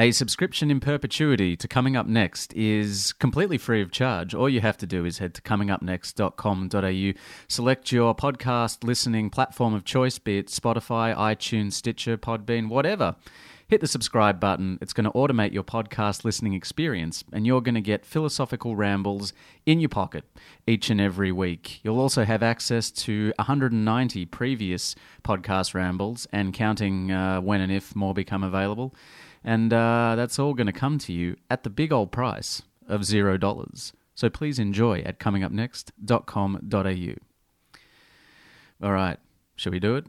A subscription in perpetuity to Coming Up Next is completely free of charge. All you have to do is head to comingupnext.com.au, select your podcast listening platform of choice, be it Spotify, iTunes, Stitcher, Podbean, whatever. Hit the subscribe button. It's going to automate your podcast listening experience, and you're going to get philosophical rambles in your pocket each and every week. You'll also have access to 190 previous podcast rambles and counting uh, when and if more become available. And uh, that's all going to come to you at the big old price of zero dollars. So please enjoy at comingupnext.com.au. All right, shall we do it?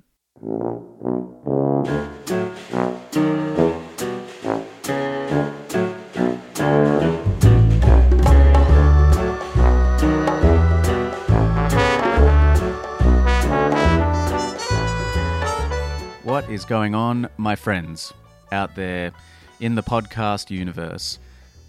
What is going on, my friends, out there in the podcast universe?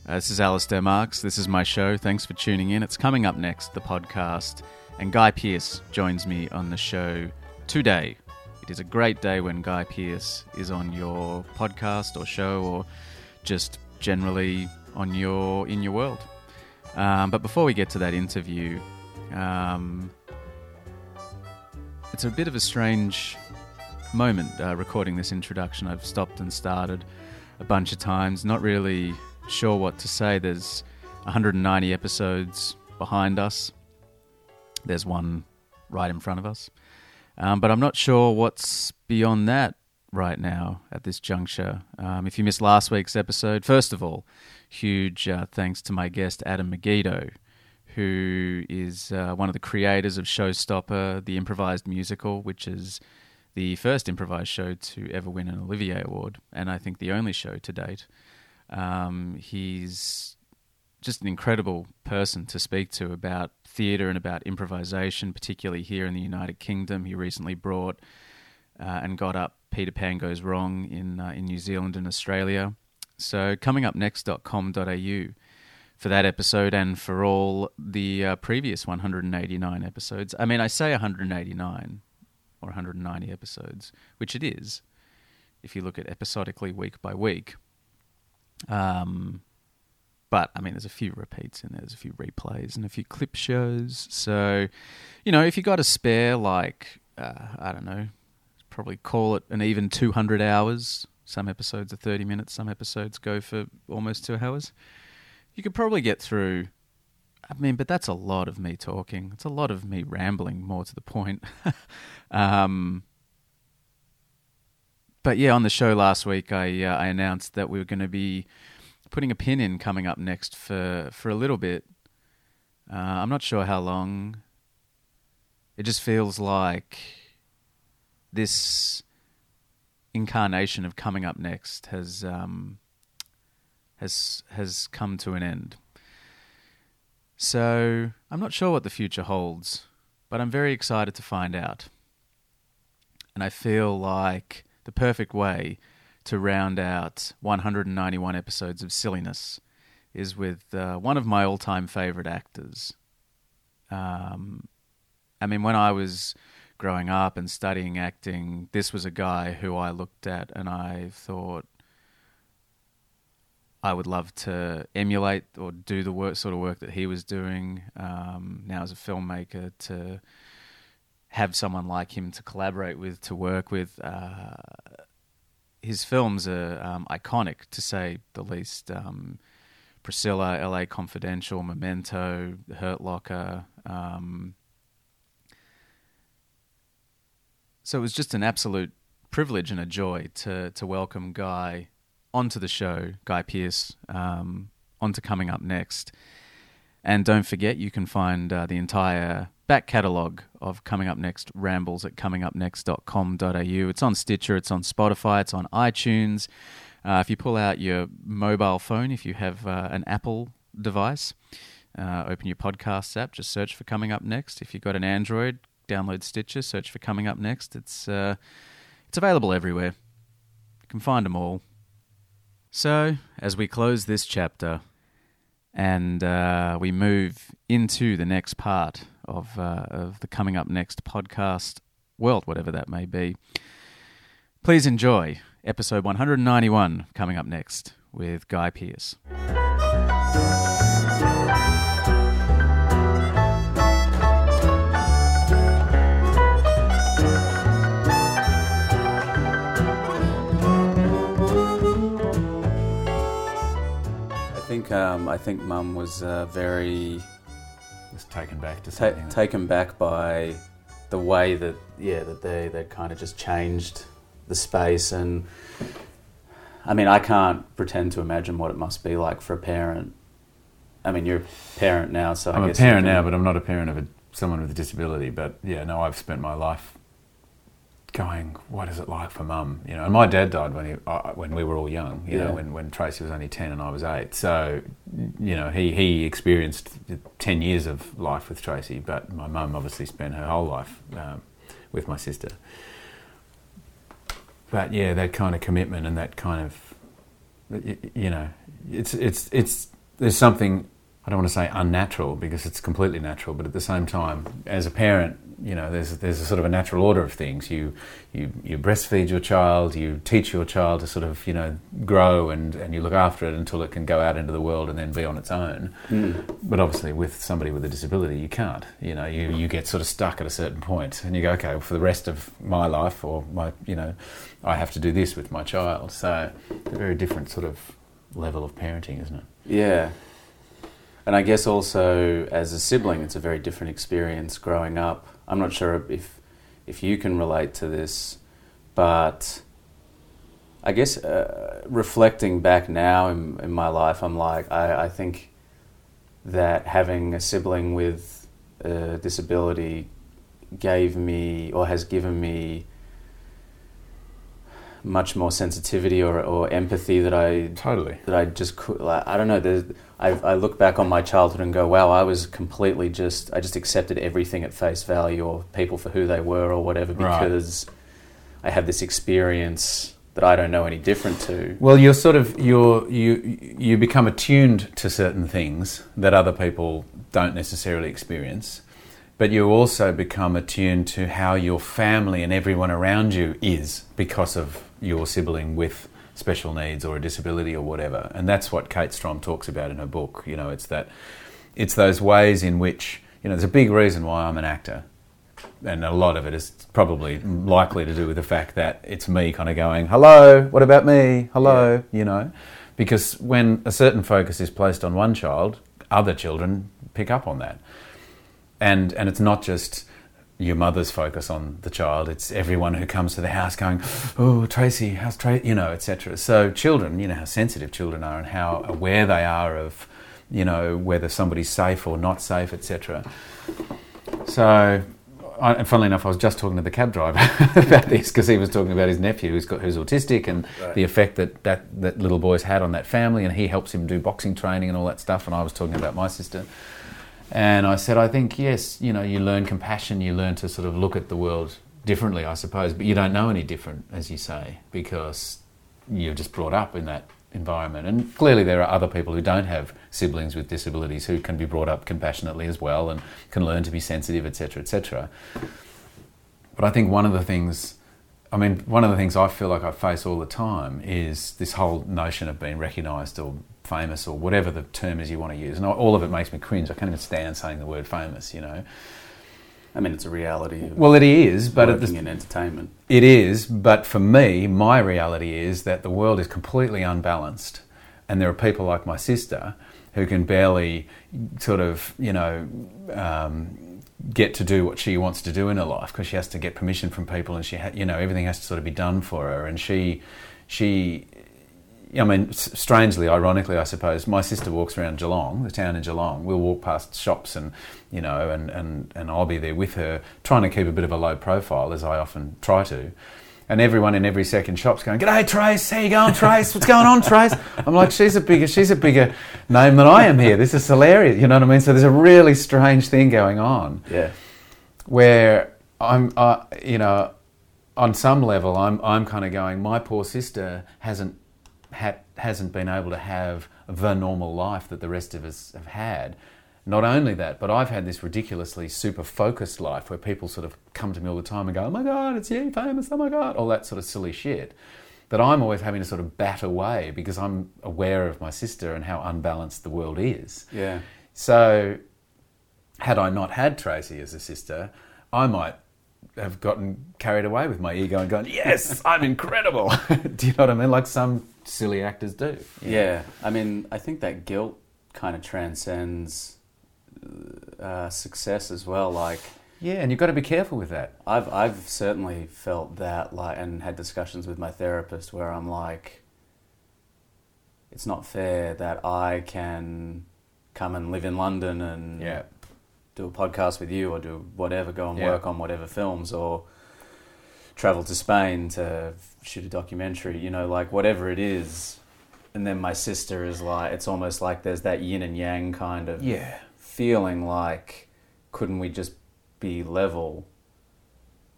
Uh, this is Alistair Marks. This is my show. Thanks for tuning in. It's coming up next, the podcast. And Guy Pearce joins me on the show today. It is a great day when Guy Pearce is on your podcast or show or just generally on your in your world. Um, but before we get to that interview, um, it's a bit of a strange moment uh, recording this introduction. I've stopped and started a bunch of times, not really sure what to say. There's 190 episodes behind us, there's one right in front of us. Um, but I'm not sure what's beyond that right now at this juncture. Um, if you missed last week's episode, first of all, huge uh, thanks to my guest, Adam Meggido, who is uh, one of the creators of Showstopper, the improvised musical, which is the first improvised show to ever win an Olivier Award, and I think the only show to date. Um, he's just an incredible person to speak to about theatre and about improvisation, particularly here in the United Kingdom. He recently brought uh, and got up Peter Pan Goes Wrong in uh, in New Zealand and Australia. So coming up next.com.au for that episode and for all the uh, previous 189 episodes. I mean, I say 189 or 190 episodes, which it is, if you look at episodically week by week. Um, but I mean, there's a few repeats in there, there's a few replays and a few clip shows. So, you know, if you got a spare, like, uh, I don't know, probably call it an even 200 hours. Some episodes are 30 minutes, some episodes go for almost two hours. You could probably get through. I mean, but that's a lot of me talking. It's a lot of me rambling, more to the point. um, but yeah, on the show last week, I uh, I announced that we were going to be putting a pin in coming up next for for a little bit. Uh, I'm not sure how long. It just feels like this incarnation of coming up next has um, has has come to an end. So I'm not sure what the future holds, but I'm very excited to find out. And I feel like the perfect way to round out 191 episodes of silliness is with uh, one of my all-time favorite actors. Um, I mean, when I was growing up and studying acting, this was a guy who I looked at and I thought I would love to emulate or do the work, sort of work that he was doing. Um, now as a filmmaker, to have someone like him to collaborate with, to work with. Uh, his films are um, iconic, to say the least. Um, Priscilla, L.A. Confidential, Memento, Hurt Locker. Um, so it was just an absolute privilege and a joy to to welcome Guy onto the show, Guy Pearce, um, onto coming up next. And don't forget, you can find uh, the entire back catalogue of Coming Up Next rambles at comingupnext.com.au. It's on Stitcher, it's on Spotify, it's on iTunes. Uh, if you pull out your mobile phone, if you have uh, an Apple device, uh, open your podcasts app, just search for Coming Up Next. If you've got an Android, download Stitcher, search for Coming Up Next. It's, uh, it's available everywhere. You can find them all. So, as we close this chapter and uh, we move into the next part of, uh, of the coming up next podcast world, whatever that may be, please enjoy episode 191 coming up next with Guy Pearce. Um, I think Mum was uh, very was taken back to ta- something. taken back by the way that yeah that they they kind of just changed the space and I mean I can't pretend to imagine what it must be like for a parent. I mean you're a parent now, so I I'm a guess you parent now, but I'm not a parent of a, someone with a disability. But yeah, no, I've spent my life going, what is it like for mum? You know, and my dad died when he, uh, when we were all young. You Yeah. know, when when Tracy was only ten and I was eight. So, you know, he he experienced ten years of life with Tracy, but my mum obviously spent her whole life um, with my sister. But yeah, that kind of commitment and that kind of, y- y- you know, it's it's it's there's something I don't want to say unnatural because it's completely natural, but at the same time, as a parent, you know, there's there's a sort of a natural order of things. You you you breastfeed your child, you teach your child to sort of you know grow, and and you look after it until it can go out into the world and then be on its own. Mm. But obviously, with somebody with a disability, you can't. You know, you, you get sort of stuck at a certain point, and you go, okay, well, for the rest of my life, or my, you know, I have to do this with my child. So, a very different sort of level of parenting, isn't it? Yeah. And I guess also as a sibling, it's a very different experience growing up. I'm not sure if if you can relate to this, but I guess uh, reflecting back now in, in my life, I'm like I, I think that having a sibling with a disability gave me or has given me much more sensitivity or, or empathy that I Totally. that I just cou- like, I don't know. there's- I I look back on my childhood and go, wow, I was completely just I just accepted everything at face value or people for who they were or whatever Right. because I had this experience that I don't know any different to. Well, you're sort of you're you you become attuned to certain things that other people don't necessarily experience, but you also become attuned to how your family and everyone around you is because of your sibling with special needs or a disability or whatever. And that's what Kate Strohm talks about in her book. You know, it's that it's those ways in which you know there's a big reason why I'm an actor and a lot of it is probably likely to do with the fact that it's me kind of going, hello, what about me? Hello, you know? Because when a certain focus is placed on one child, other children pick up on that. And, and it's not just your mother's focus on the child, it's everyone who comes to the house going, oh, Tracy, how's Tracy, you know, etc. So children, you know how sensitive children are and how aware they are of, you know, whether somebody's safe or not safe, etc. So, I, and funnily enough, I was just talking to the cab driver about this because he was talking about his nephew who's got who's autistic and Right. the effect that, that that little boy's had on that family, and he helps him do boxing training and all that stuff. And I was talking about my sister, and I said, I think yes, you know, you learn compassion, you learn to sort of look at the world differently, I suppose, but you don't know any different, as you say, because you're just brought up in that environment. And clearly, there are other people who don't have siblings with disabilities who can be brought up compassionately as well and can learn to be sensitive, etc., etc. But I think one of the things, I mean, one of the things I feel like I face all the time is this whole notion of being recognised or famous or whatever the term is you want to use. And all of it makes me cringe. I can't even stand saying the word famous, you know. I mean, it's a reality. Well, it is, but working in entertainment. it is, but for me, my reality is that the world is completely unbalanced, and there are people like my sister who can barely sort of, you know, um, get to do what she wants to do in her life because she has to get permission from people, and she, ha- you know, everything has to sort of be done for her, and she, she. I mean, strangely, ironically, I suppose, my sister walks around Geelong, the town in Geelong. We'll walk past shops and, you know, and, and, and I'll be there with her, trying to keep a bit of a low profile, as I often try to. And everyone in every second shop's going, G'day, Trace, how you going, Trace? What's going on, Trace? I'm like, she's a bigger, she's a bigger name than I am here. This is hilarious, you know what I mean? So there's a really strange thing going on Yeah. where I'm, uh, you know, on some level, I'm, I'm kind of going, my poor sister hasn't had, hasn't been able to have the normal life that the rest of us have had. Not only that, but I've had this ridiculously super focused life where people sort of come to me all the time and go, "Oh my God, it's you, famous! Oh my God!" all that sort of silly shit. that I'm always having to sort of bat away because I'm aware of my sister and how unbalanced the world is. Yeah. So, had I not had Tracy as a sister, I might have gotten carried away with my ego and gone, "Yes, I'm incredible." do you know what I mean? Like some silly actors do. Yeah. I mean, I think that guilt kind of transcends uh, success as well. Like, Yeah, and you've got to be careful with that. I've I've certainly felt that like and had discussions with my therapist where I'm like it's not fair that I can come and live in London and Yeah. do a podcast with you or do whatever, go and Yeah. work on whatever films or travel to Spain to shoot a documentary, you know, like whatever it is. And then my sister is like, it's almost like there's that yin and yang kind of Yeah. feeling like, couldn't we just be level?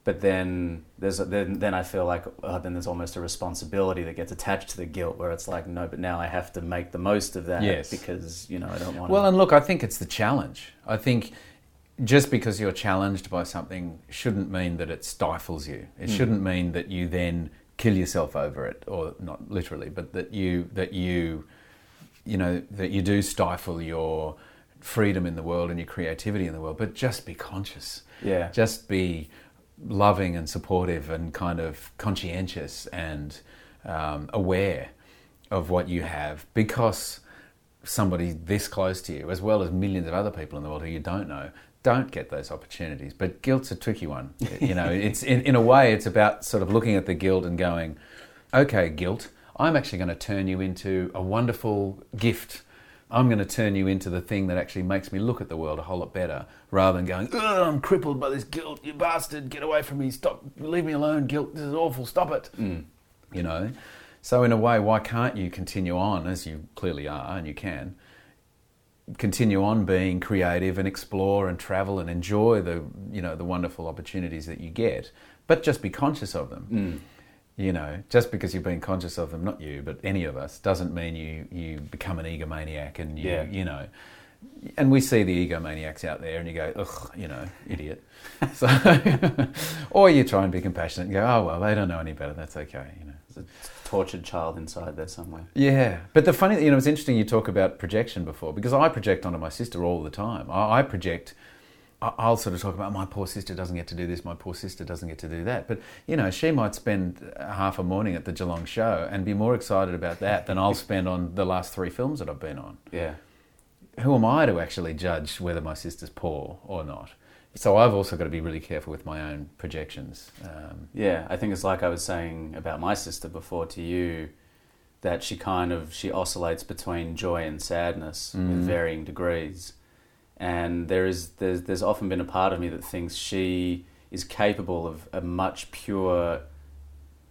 But then there's then then I feel like uh, then there's almost a responsibility that gets attached to the guilt where it's like no, but now I have to make the most of that Yes. because you know I don't want. Well, and look, I think it's the challenge. I think just because you're challenged by something shouldn't mean that it stifles you. It shouldn't mean that you then kill yourself over it, or not literally, but that you that you you know that you do stifle your freedom in the world and your creativity in the world. But just be conscious. yeah, Just be loving and supportive and kind of conscientious and um, aware of what you have because somebody this close to you, as well as millions of other people in the world who you don't know, don't get those opportunities. But guilt's a tricky one. you know, it's in, in a way, it's about sort of looking at the guilt and going, okay, guilt, I'm actually going to turn you into a wonderful gift. I'm going to turn you into the thing that actually makes me look at the world a whole lot better, rather than going, "Ugh, I'm crippled by this guilt. You bastard, get away from me. Stop, leave me alone. Guilt, this is awful. Stop it. Hmm. You know. So in a way, why can't you continue on as you clearly are, and you can continue on being creative and explore and travel and enjoy the you know the wonderful opportunities that you get, but just be conscious of them. Mm. You know, just because you've been conscious of them, not you, but any of us, doesn't mean you you become an egomaniac and you Yeah. you know. And we see the egomaniacs out there, and you go, ugh, you know, idiot. So, or you try and be compassionate and go, oh well, they don't know any better. That's okay, you know. Tortured child inside there somewhere. Yeah, but the funny, thing you know, it's interesting you talk about projection before because I project onto my sister all the time. I, I project. I- I'll sort of talk about my poor sister doesn't get to do this, my poor sister doesn't get to do that. But you know, she might spend half a morning at the Geelong show and be more excited about that than I'll spend on the last three films that I've been on. Yeah, Who am I to actually judge whether my sister's poor or not? So I've also got to be really careful with my own projections. Um, yeah. I think it's like I was saying about my sister before to you, that she kind of she oscillates between joy and sadness Mm. with varying degrees, and there is there's there's often been a part of me that thinks she is capable of a much pure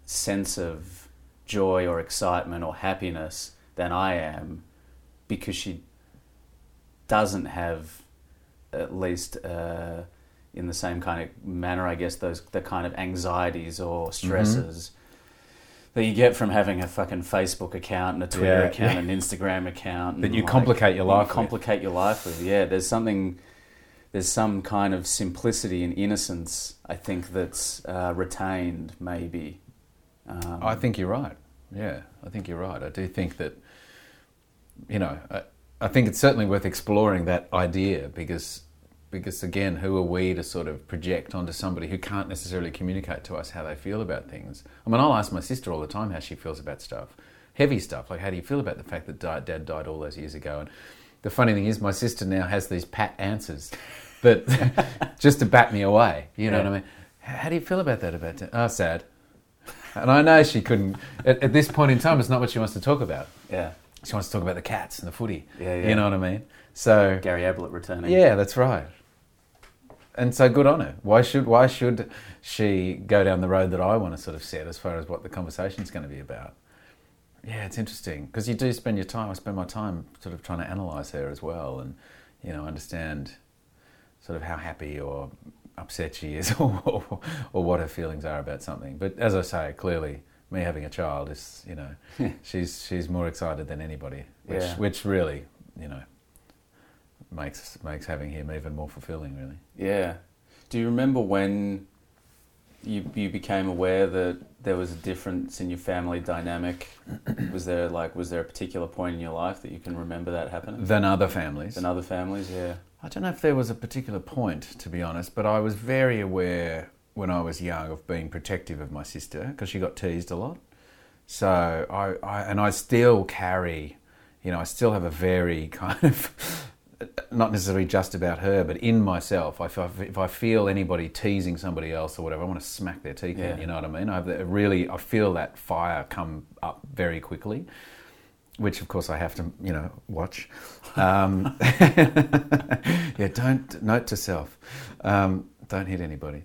sense of joy or excitement or happiness than I am, because she doesn't have at least uh, in the same kind of manner, I guess, those the kind of anxieties or stresses that you get from having a fucking Facebook account and a Twitter Yeah, account yeah. and an Instagram account That and, you complicate your you life with. complicate your life with. Yeah, there's something. There's some kind of simplicity and innocence, I think, that's uh, retained, maybe. Um, I think you're right. Yeah, I think you're right. I do think that, you know, I, think it's certainly worth exploring that idea because, because again, who are we to sort of project onto somebody who can't necessarily communicate to us how they feel about things? I mean, I'll ask my sister all the time how she feels about stuff, heavy stuff. Like, how do you feel about the fact that dad died all those years ago? And the funny thing is, my sister now has these pat answers that just to bat me away. You know Yeah. what I mean? How do you feel about that? About oh, sad. And I know she couldn't. At, at this point in time, it's not what she wants to talk about. yeah, She wants to talk about the cats and the footy. Yeah, yeah. You know what I mean? So Gary Ablett returning. yeah, that's right. And so good on her. Why should why should she go down the road that I want to sort of set as far as what the conversation's going to be about? Yeah, it's interesting because you do spend your time. I spend my time sort of trying to analyse her as well, and you know understand sort of how happy or upset she is, or, or what her feelings are about something. But as I say, clearly, me having a child is you know she's she's more excited than anybody, which Yeah. which really you know makes makes having him even more fulfilling, really. Yeah. Do you remember when you you became aware that there was a difference in your family dynamic? was there like was there a particular point in your life that you can remember that happening? Than other families. Than other families, yeah. I don't know if there was a particular point, to be honest, but I was very aware when I was young of being protective of my sister because she got teased a lot. So I, I and I still carry, you know, I still have a very kind of not necessarily just about her, but in myself. If I, if I feel anybody teasing somebody else or whatever, I want to smack their teeth Yeah. in. You know what I mean? I really, I feel that fire come up very quickly, which of course I have to, you know, watch. Um, yeah, don't note to self, um, don't hit anybody.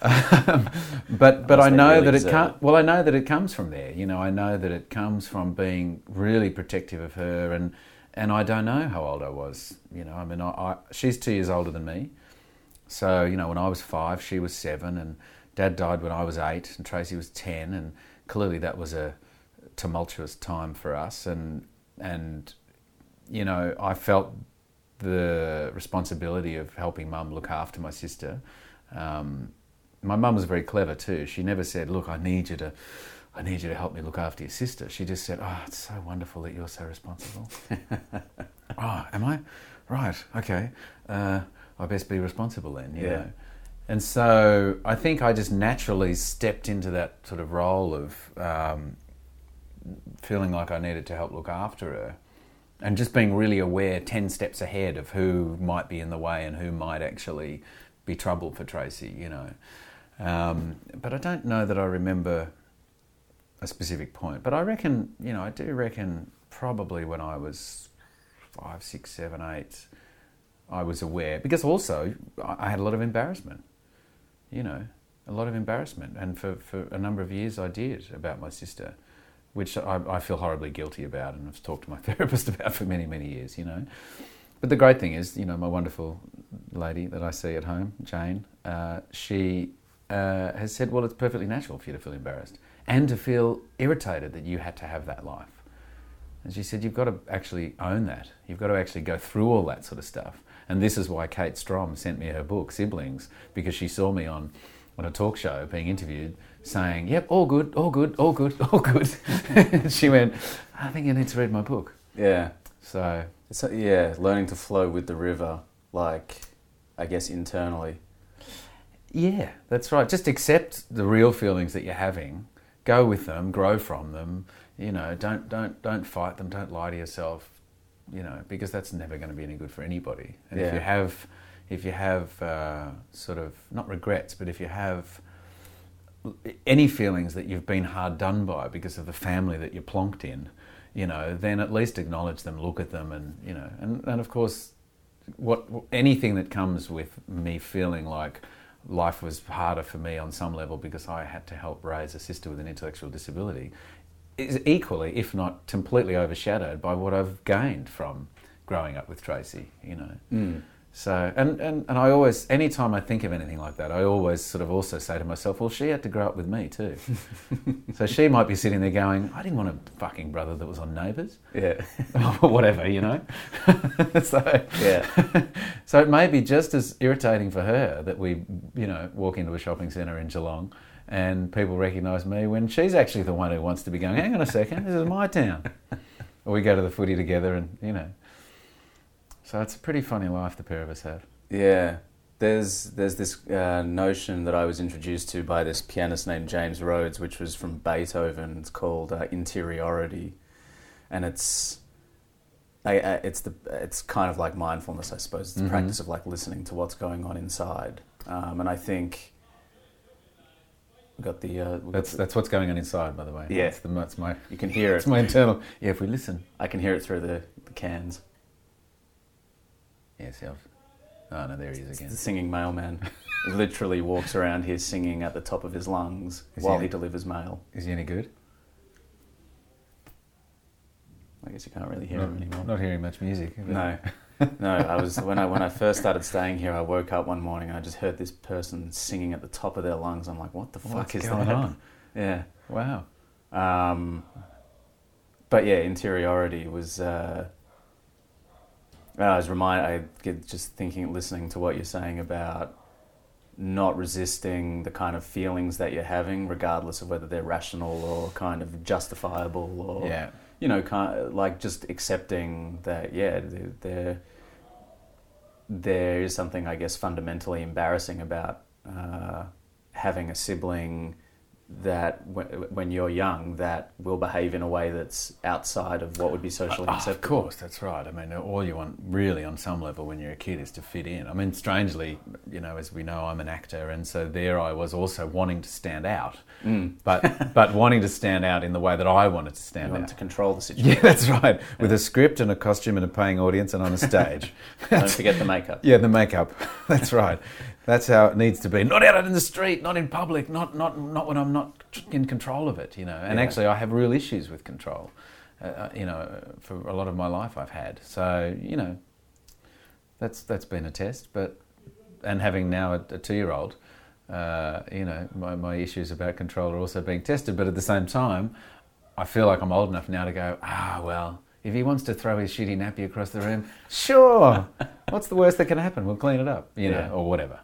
Um, but but I know really that it can't. Well, I know that it comes from there. You know, I know that it comes from being really protective of her, and and I don't know how old I was. You know, I mean, I, I, she's two years older than me, so you know, when I was five, she was seven, and Dad died when I was eight, and Tracy was ten, and clearly that was a tumultuous time for us, and and you know, I felt the responsibility of helping Mum look after my sister. Um, my mum was very clever too. She never said, "Look, I need you to, I need you to help me look after your sister." She just said, "Oh, it's so wonderful that you're so responsible." oh, am I? Right. Okay. Uh, I best be responsible then. You Yeah. know. And so I think I just naturally stepped into that sort of role of um, feeling like I needed to help look after her, and just being really aware, ten steps ahead of who might be in the way and who might actually be trouble for Tracy. You know. Um, but I don't know that I remember a specific point. But I reckon, you know, I do reckon probably when I was five, six, seven, eight, I was aware because also I had a lot of embarrassment. You know, a lot of embarrassment, and for, for a number of years I did about my sister, which I, I feel horribly guilty about, and I've talked to my therapist about for many, many years. You know, but the great thing is, you know, my wonderful lady that I see at home, Jane, uh, she uh, has said, well, it's perfectly natural for you to feel embarrassed and to feel irritated that you had to have that life. And she said, you've got to actually own that. You've got to actually go through all that sort of stuff. And this is why Kate Strohm sent me her book, Siblings, because she saw me on, on a talk show being interviewed saying, yep, all good, all good, all good, all good. she went, I think you need to read my book. Yeah. So uh, yeah, learning to flow with the river, like, I guess internally. Yeah, that's right. Just accept the real feelings that you're having. Go with them, grow from them. You know, don't don't don't fight them. Don't lie to yourself. You know, because that's never going to be any good for anybody. And if you have, if you have uh, sort of not regrets, but if you have any feelings that you've been hard done by because of the family that you're plonked in, you know, then at least acknowledge them, look at them, and you know, and, and of course, what anything that comes with me feeling like life was harder for me on some level because I had to help raise a sister with an intellectual disability is equally, if not completely overshadowed by what I've gained from growing up with Tracy, you know. Mm. So, and, and, and I always, anytime I think of anything like that, I always sort of also say to myself, well, she had to grow up with me too. so she might be sitting there going, I didn't want a fucking brother that was on Neighbours, Yeah. or whatever, you know. so, Yeah. so it may be just as irritating for her that we, you know, walk into a shopping centre in Geelong and people recognise me when she's actually the one who wants to be going, hang on a second, this is my town. or we go to the footy together and, you know. So it's a pretty funny life the pair of us have. Yeah, there's there's this uh, notion that I was introduced to by this pianist named James Rhodes, which was from Beethoven. It's called uh, interiority, and it's I, I, it's the it's kind of like mindfulness, I suppose. It's the Mhm. practice of like listening to what's going on inside, um, and I think we got the, uh, we got That's the- that's what's going on inside, by the way. Yeah. That's, the, that's my you can hear it. my internal. Yeah, if we listen. I can hear it through the, the cans. Yes, yeah. Oh no, there he is again. the singing mailman. Literally walks around here singing at the top of his lungs Is while he- he delivers mail. Is he any good? I guess you can't really hear not, him anymore. Not hearing much music. No, no. I was when I when I first started staying here. I woke up one morning and I just heard this person singing at the top of their lungs. I'm like, what the fuck is going that? on? Yeah. Wow. Um, but yeah, interiority was. Uh, I was reminded. I get just thinking, listening to what you're saying about not resisting the kind of feelings that you're having, regardless of whether they're rational or kind of justifiable or yeah. you know, kind of like just accepting that yeah, there- there there is something I guess fundamentally embarrassing about uh, having a sibling that w- when you're young that will behave in a way that's outside of what would be socially Oh, of course, that's right. I mean, all you want really on some level when you're a kid is to fit in. I mean, strangely, you know, as we know, I'm an actor, and so there I was also wanting to stand out, Mm. but but wanting to stand out in the way that I wanted to stand want out. to control the situation. Yeah, that's right. With a script and a costume and a paying audience and on a stage. Don't forget the makeup. Yeah, the makeup. That's right. That's how it needs to be. Not out in the street, not in public, not not not when I'm not in control of it. You know. And Yeah. actually, I have real issues with control. Uh, you know, for a lot of my life, I've had. So you know, that's that's been a test. But and having now a, a two-year-old, uh, you know, my my issues about control are also being tested. But at the same time, I feel like I'm old enough now to go. Ah, well. If he wants to throw his shitty nappy across the room, sure. What's the worst that can happen? We'll clean it up, you know, Yeah. or whatever.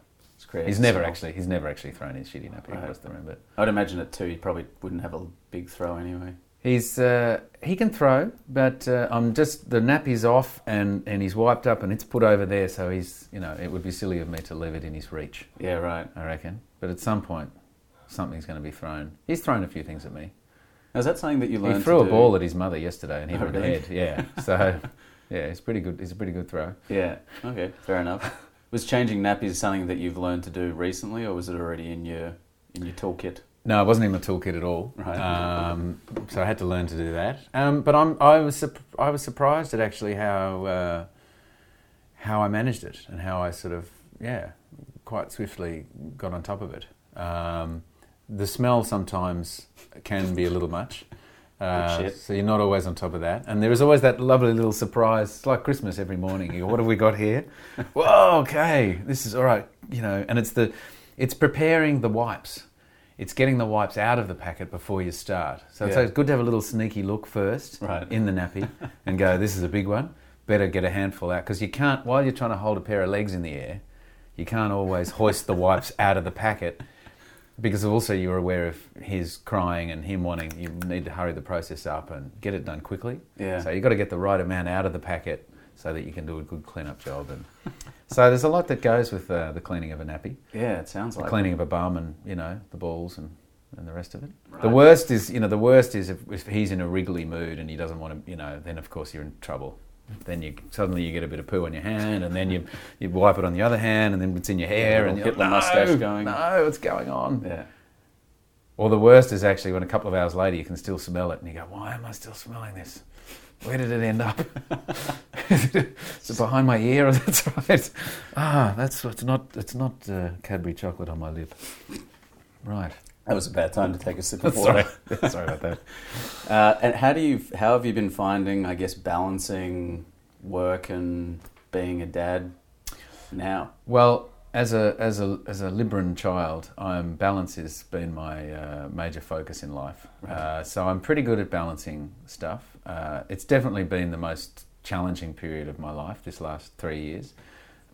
It's. He's never actually he's never actually thrown his shitty nappy Right. across the room, but I'd imagine it too. He probably wouldn't have a big throw anyway. he's uh, he can throw, but uh, I'm just the nappy's off and and he's wiped up and it's put over there, so he's you know it would be silly of me to leave it in his reach. Yeah, right. I reckon, but at some point something's going to be thrown. He's thrown a few things at me. Now, is that something that you learned? He threw a do? ball at his mother yesterday and hit Oh, her in the really? head. Yeah, so yeah, he's pretty good. He's a pretty good throw. Yeah. Okay. Fair enough. Was changing nappies something that you've learned to do recently, or was it already in your in your toolkit? No, it wasn't in my toolkit at all. Right. Um, so I had to learn to do that. Um, but I'm, I was I was surprised at actually how uh, how I managed it and how I sort of yeah quite swiftly got on top of it. Um, the smell sometimes can be a little much. Uh, shit. so you're not always on top of that, and there is always that lovely little surprise. It's like Christmas every morning. You go, "What have we got here?" Whoa, okay, this is all right. You know, and it's the, it's preparing the wipes. It's getting the wipes out of the packet before you start. So it's Yeah. it's good to have a little sneaky look first Right. in the nappy and go, "This is a big one. Better get a handful out because you can't while you're trying to hold a pair of legs in the air, you can't always hoist the wipes out of the packet." Because also you're aware of his crying and him wanting, you need to hurry the process up and get it done quickly. Yeah. So you've got to get the right amount out of the packet so that you can do a good clean-up job. And so there's a lot that goes with uh, the cleaning of a nappy, Yeah, it sounds the like cleaning of a bum, and you know the balls and, and the rest of it. The worst is, you know, the worst is if, if he's in a wriggly mood and he doesn't want to, you know, then of course you're in trouble. Then you suddenly you get a bit of poo on your hand, and then you you wipe it on the other hand, and then it's in your hair, Yeah, and Hitler like, mustache going." No, what's going on? Yeah. Or the worst is actually when a couple of hours later you can still smell it and you go, why am I still smelling this? Where did it end up? is it behind my ear? That's right. Ah, that's it's not it's not uh, Cadbury chocolate on my lip. Right. That was a bad time to take a sip of water. Sorry about that. Uh, and how do you? How have you been finding? I guess balancing work and being a dad now. Well, as a as a as a Libran child, I'm balance has been my uh, major focus in life. Right. Uh, so I'm pretty good at balancing stuff. Uh, it's definitely been the most challenging period of my life this last three years.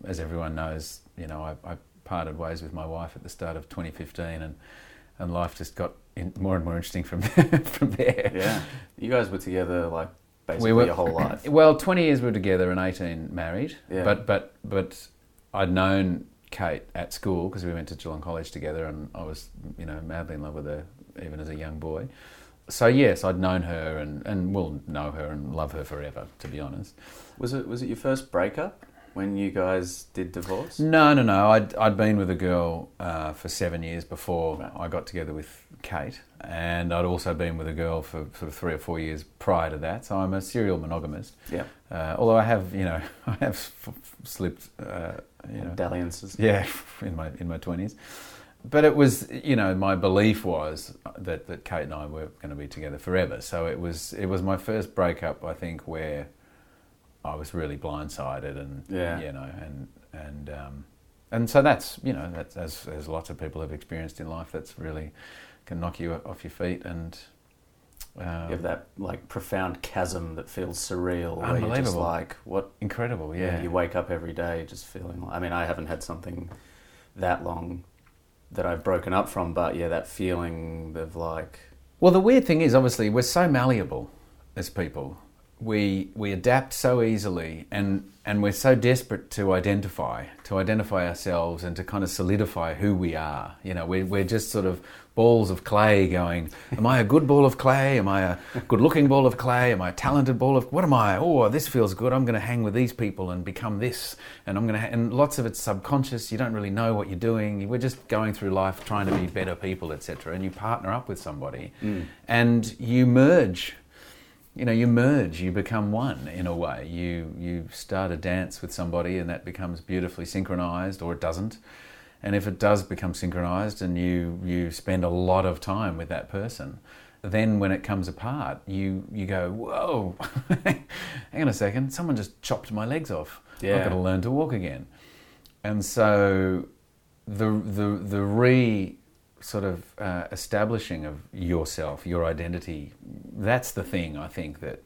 As everyone knows, you know, I, I parted ways with my wife at the start of 2015, and and life just got in, more and more interesting from from there. Yeah, you guys were together like basically We were- your whole life. Well, 20 years we were together and 18 married. Yeah. But but but I'd known Kate at school because we went to Geelong College together, and I was you know madly in love with her even as a young boy. So yes, I'd known her and and will know her and love her forever. To be honest. Was it was it your first breakup when you guys did divorce? No, no, no. I'd I'd been with a girl uh, for seven years before Right. I got together with Kate, and I'd also been with a girl for sort of three or four years prior to that. So I'm a serial monogamist. Yeah, Uh, although I have, you know, I have f- f- slipped, uh, you know, dalliances. yeah, in my in my twenties. But it was, you know, my belief was that, that Kate and I were going to be together forever. So it was it was my first breakup, I think, where I was really blindsided, and Yeah. you know, and and um, and so that's you know that's as as lots of people have experienced in life. That's really can knock you off your feet and. Um, You have that like profound chasm that feels surreal, where you're just Unbelievable. like, what? incredible, yeah. You wake up every day just feeling. Like, I mean, I haven't had something that long that I've broken up from, but yeah, that feeling of like Well, the weird thing is, obviously, we're so malleable as people. We we adapt so easily, and and we're so desperate to identify, to identify ourselves, and to kind of solidify who we are. You know, we're we're just sort of balls of clay going. Am I a good ball of clay? Am I a good-looking ball of clay? Am I a talented ball of? What am I? Oh, this feels good. I'm going to hang with these people and become this, and I'm going to. Ha-. And lots of it's subconscious. You don't really know what you're doing. We're just going through life trying to be better people, etc. And you partner up with somebody, mm. and you merge you know you merge you become one in a way. You you start a dance with somebody and that becomes beautifully synchronized or it doesn't. And if it does become synchronized and you you spend a lot of time with that person then when it comes apart you you go whoa hang on a second someone just chopped my legs off. Yeah. i've got to learn to walk again. And so the the the re sort of uh, establishing of yourself, your identity, that's the thing I think that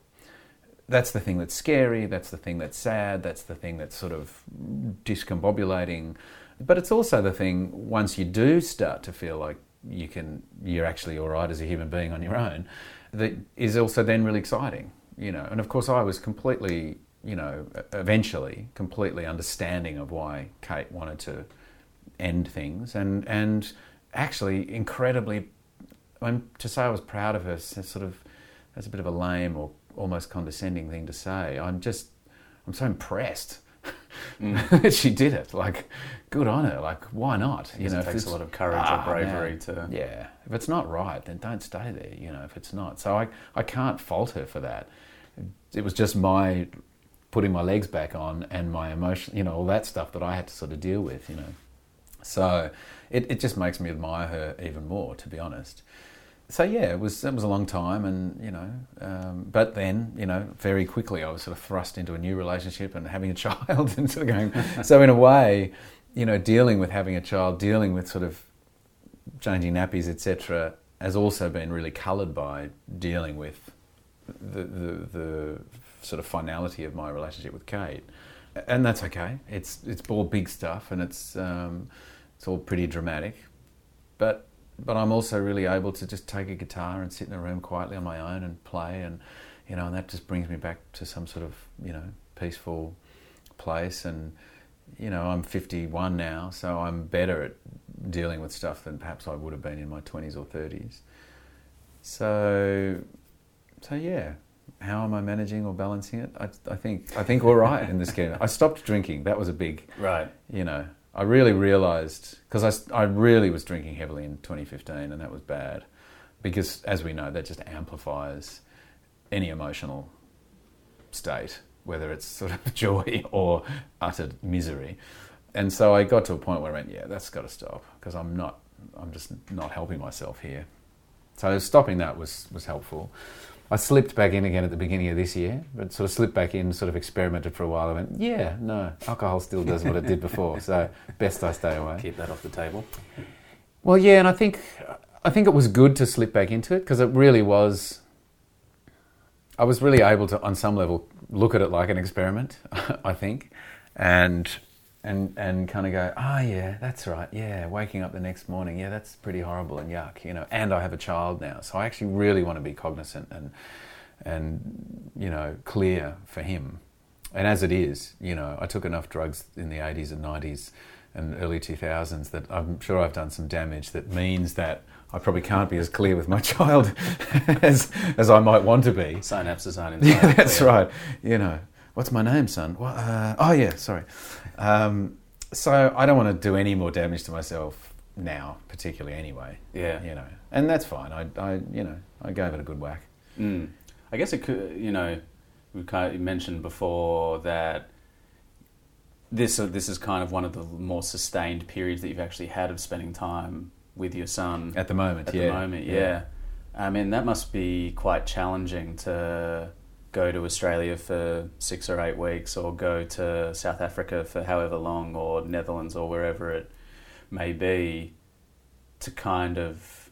that's the thing that's scary, that's the thing that's sad, that's the thing that's sort of discombobulating. But it's also the thing once you do start to feel like you can you're actually all right as a human being on your own, that is also then really exciting, you know. And of course I was completely, you know, eventually completely understanding of why Kate wanted to end things and and actually incredibly I mean, to say I was proud of her sort of that's a bit of a lame or almost condescending thing to say. I'm just I'm so impressed that she did it. Like, good on her. Like, why not? you know, it takes a lot of courage Ah, or bravery man. to Yeah, if it's not right, then don't stay there. You know, if it's not, so I I can't fault her for that. It was just my putting my legs back on and my emotion, you know, all that stuff that I had to sort of deal with. You know, so it, it just makes me admire her even more, to be honest. So yeah, it was it was a long time, and you know, um, but then you know, very quickly I was sort of thrust into a new relationship and having a child, and sort of going. so in a way, you know, dealing with having a child, dealing with sort of changing nappies, etc., has also been really coloured by dealing with the, the the sort of finality of my relationship with Kate, and that's okay. It's it's all big stuff, and it's um, it's all pretty dramatic, but but I'm also really able to just take a guitar and sit in a room quietly on my own and play, and you know, and that just brings me back to some sort of you know peaceful place, and you know, I'm 51 now, so I'm better at dealing with stuff than perhaps I would have been in my 20s or 30s. So, so yeah, how am I managing or balancing it? I, I think I think all right in this game. I stopped drinking. That was a big, right. you know. I really realised because I really was drinking heavily in 2015, and that was bad because, as we know, that just amplifies any emotional state, whether it's sort of joy or utter misery. And so I got to a point where I went, yeah, that's got to stop because I'm not, I'm just not helping myself here. So stopping that was was helpful. I slipped back in again at the beginning of this year, but sort of slipped back in, sort of experimented for a while. I went, yeah, no, alcohol still does what it did before, so best I stay away. Keep that off the table. Well, yeah, and I think I think it was good to slip back into it because it really was. I was really able to, on some level, look at it like an experiment. I think, and and and kind of go, ah, yeah, that's right, yeah. Waking up the next morning, yeah, that's pretty horrible and yuck, you know. And I have a child now, so I actually really want to be cognizant and and you know clear for him. And as it is, you know, I took enough drugs in the 80s and 90s and early 2000s that I'm sure I've done some damage that means that I probably can't be as clear with my child as, as I might want to be. Synapses aren't Yeah, that's clear. right. You know, what's my name, son? What, uh, oh, yeah, sorry. Um, so I don't want to do any more damage to myself now, particularly anyway. Yeah. You know, and that's fine. I, I you know, I gave it a good whack. Mm. I guess it could, you know, we kind of mentioned before that this uh, this is kind of one of the more sustained periods that you've actually had of spending time with your son At the moment, at yeah. the moment. Yeah. I mean that must be quite challenging to go to Australia for six or eight weeks, or go to South Africa for however long, or Netherlands, or wherever it may be, to kind of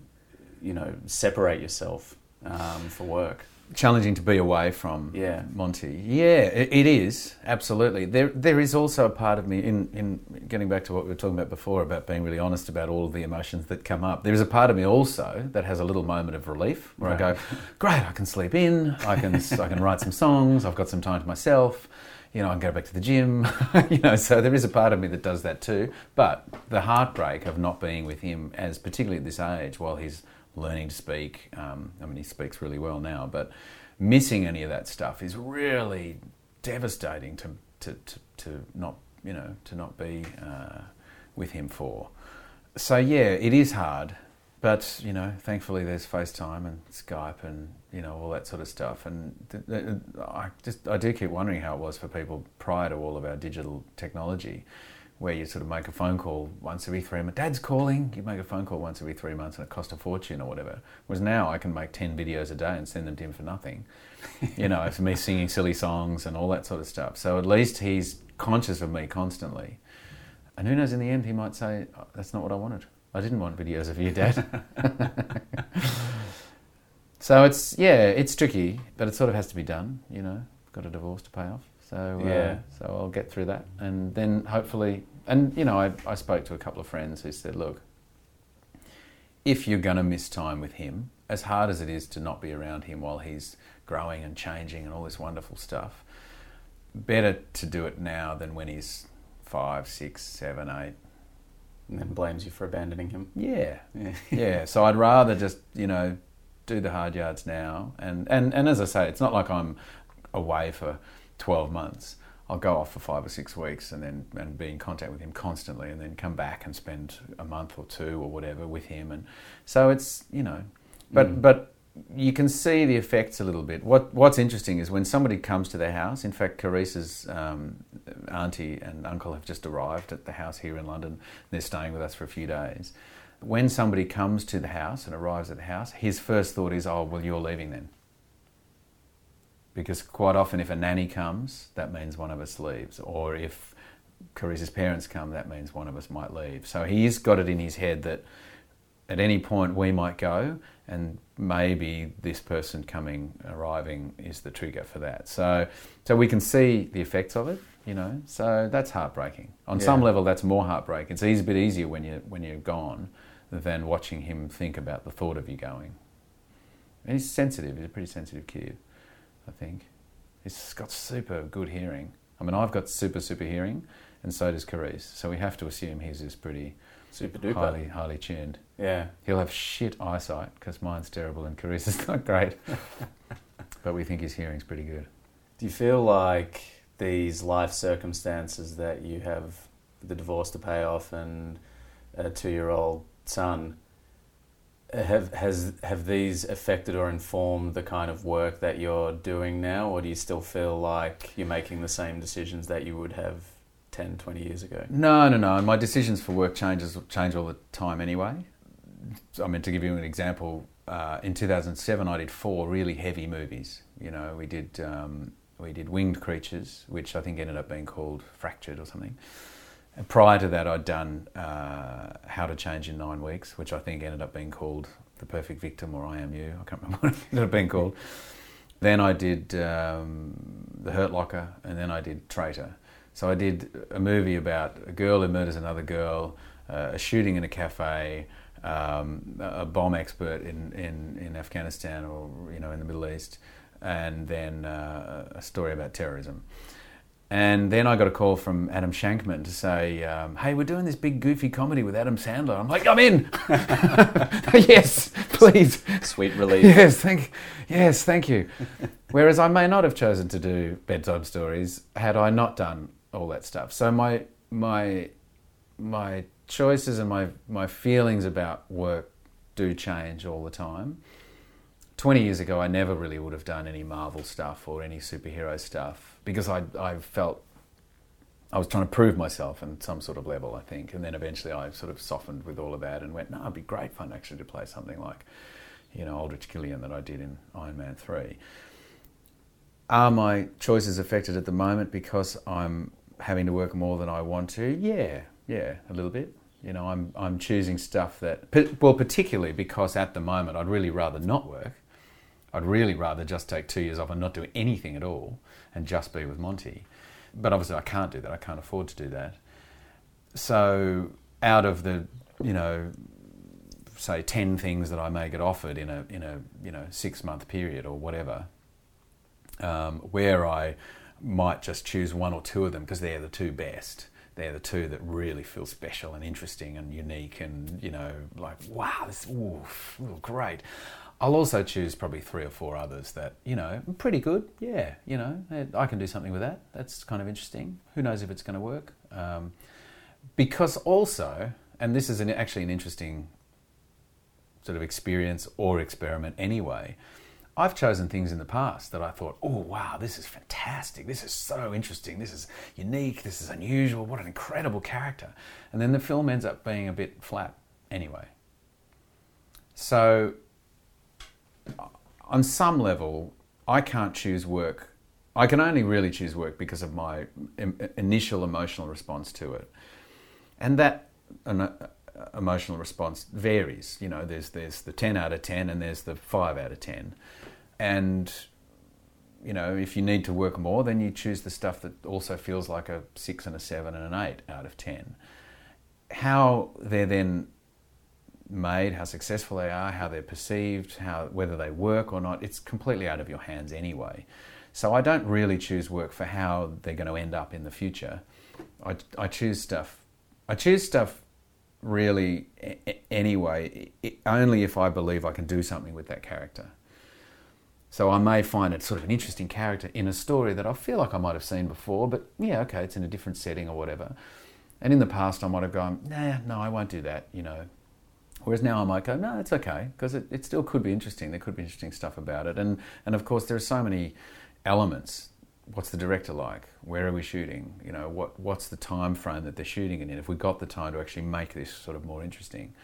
you know separate yourself um, for work. Challenging to be away from Yeah. Monte. Yeah, it, it is absolutely. There, there is also a part of me in in getting back to what we were talking about before about being really honest about all of the emotions that come up. There is a part of me also that has a little moment of relief where I go, great, I can sleep in, I can I can write some songs, I've got some time to myself. You know, I can go back to the gym. you know, so there is a part of me that does that too. But the heartbreak of not being with him, as particularly at this age, while he's learning to speak. Um, I mean, he speaks really well now, but missing any of that stuff is really devastating to to, to, to not you know to not be uh, with him for. So yeah, it is hard, but you know, thankfully there's FaceTime and Skype and you know all that sort of stuff. And I just I do keep wondering how it was for people prior to all of our digital technology where you sort of make a phone call once every three months. Dad's calling. You make a phone call once every three months and it costs a fortune or whatever. Whereas now I can make 10 videos a day and send them to him for nothing. you know, for me singing silly songs and all that sort of stuff. So at least he's conscious of me constantly. And who knows, in the end, he might say, "Oh, That's not what I wanted. I didn't want videos of you, Dad. so it's, yeah, it's tricky, but it sort of has to be done, you know. Got a divorce to pay off. So, uh, Yeah. so I'll get through that. And then hopefully, and you know, I, I spoke to a couple of friends who said, look, if you're going to miss time with him, as hard as it is to not be around him while he's growing and changing and all this wonderful stuff, better to do it now than when he's five, six, seven, eight. And then blames you for abandoning him. Yeah, Yeah. yeah. So I'd rather just you know do the hard yards now, and and and as I say, it's not like I'm away for twelve months. I'll go off for five or six weeks and then and be in contact with him constantly, and then come back and spend a month or two or whatever with him, and so it's you know, but Mm. but you can see the effects a little bit. What What's interesting is when somebody comes to their house. In fact, Carice's um, auntie and uncle have just arrived at the house here in London. They're staying with us for a few days. When somebody comes to the house and arrives at the house, his first thought is, "Oh, well, you're leaving then." Because quite often, if a nanny comes, that means one of us leaves, or if Carice's parents come, that means one of us might leave. So he's got it in his head that at any point we might go, and maybe this person coming, arriving, is the trigger for that. So, so we can see the effects of it, you know. So that's heartbreaking. On some level, that's more heartbreaking. It's a bit easier when you when you're gone than watching him think about the thought of you going. And he's sensitive. He's a pretty sensitive kid, I think. He's got super good hearing. I mean, I've got super super hearing, and so does Carice. So we have to assume his is pretty Super duper. highly highly tuned. Yeah. He'll have shit eyesight because mine's terrible and Carice's not great. but we think his hearing's pretty good. Do you feel like these life circumstances that you have the divorce to pay off and a two year old son have has have these affected or informed the kind of work that you're doing now or do you still feel like you're making the same decisions that you would have 10 20 years ago No, no, no. My decisions for work changes change all the time anyway. I mean, to give you an example, uh, in 2007 I did four really heavy movies. You know, we did um, we did Winged Creatures, which I think ended up being called Fractured or something. And prior to that, I'd done uh, How to Change in Nine Weeks, which I think ended up being called The Perfect Victim or I Am You. I can't remember what it ended up being called. Then I did um, The Hurt Locker, and then I did Traitor. So I did a movie about a girl who murders another girl, uh, a shooting in a cafe, um, a bomb expert in, in, in Afghanistan or you know in the Middle East, and then uh, a story about terrorism. And then I got a call from Adam Shankman to say, um, "Hey, we're doing this big goofy comedy with Adam Sandler." I'm like, "I'm in." yes, please. sweet relief Yes, thank yes, thank you. Whereas I may not have chosen to do bedtime stories had I not done all that stuff. So my my my choices and my my feelings about work do change all the time. 20 years ago I never really would have done any Marvel stuff or any superhero stuff because I I felt I was trying to prove myself in some sort of level, I think. And then eventually I sort of softened with all of that and went, no, it'd be great fun actually to play something like, you know, Aldrich Killian that I did in Iron Man 3. Are my choices affected at the moment because I'm having to work more than I want to? Yeah, yeah, a little bit. You know, I'm, I'm choosing stuff that, well, particularly because at the moment I'd really rather not work I'd really rather just take two years off and not do anything at all and just be with Monte. But obviously, I can't do that. I can't afford to do that. So, out of the, you know, say 10 things that I may get offered in a, in a you know, six month period or whatever, um, where I might just choose one or two of them because they're the two best. They're the two that really feel special and interesting and unique and, you know, like, wow, this ooh, ooh, great. I'll also choose probably three or four others that, you know, pretty good. Yeah, you know, I can do something with that. That's kind of interesting. Who knows if it's going to work? Um, because also, and this is an, actually an interesting sort of experience or experiment anyway. I've chosen things in the past that I thought, oh, wow, this is fantastic. This is so interesting. This is unique. This is unusual. What an incredible character. And then the film ends up being a bit flat anyway. So, on some level, I can't choose work. I can only really choose work because of my initial emotional response to it. And that uh, emotional response varies. You know, there's there's the ten out of ten, and there's the five out of ten, and you know, if you need to work more, then you choose the stuff that also feels like a six and a seven and an eight out of ten. How they're then made, how successful they are, how they're perceived, how whether they work or not, it's completely out of your hands anyway. So I don't really choose work for how they're going to end up in the future. I, I choose stuff. I choose stuff really anyway, only if I believe I can do something with that character. So I may find it sort of an interesting character in a story that I feel like I might have seen before, but yeah, okay, it's in a different setting or whatever. And in the past, I might have gone, nah, no, I won't do that, you know. Whereas now I might go, no, it's okay, because it, it still could be interesting. There could be interesting stuff about it. And, and of course, there are so many elements what's the director like? Where are we shooting? You know, what what's the time frame that they're shooting it in? If we got the time to actually make this sort of more interesting,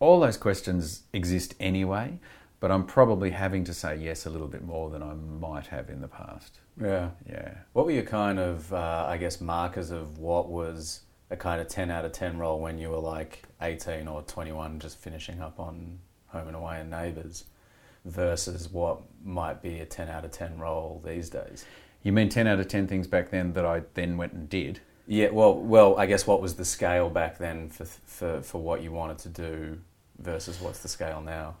all those questions exist anyway. But I'm probably having to say yes a little bit more than I might have in the past. Yeah, yeah. What were your kind of, uh, I guess, markers of what was a kind of ten out of ten role when you were like 18 or 21, just finishing up on Home and Away and Neighbours, versus what might be a 10 out of 10 role these days? You mean 10 out of 10 things back then that I then went and did? Yeah, well, well, I guess what was the scale back then for, for, for what you wanted to do versus what's the scale now?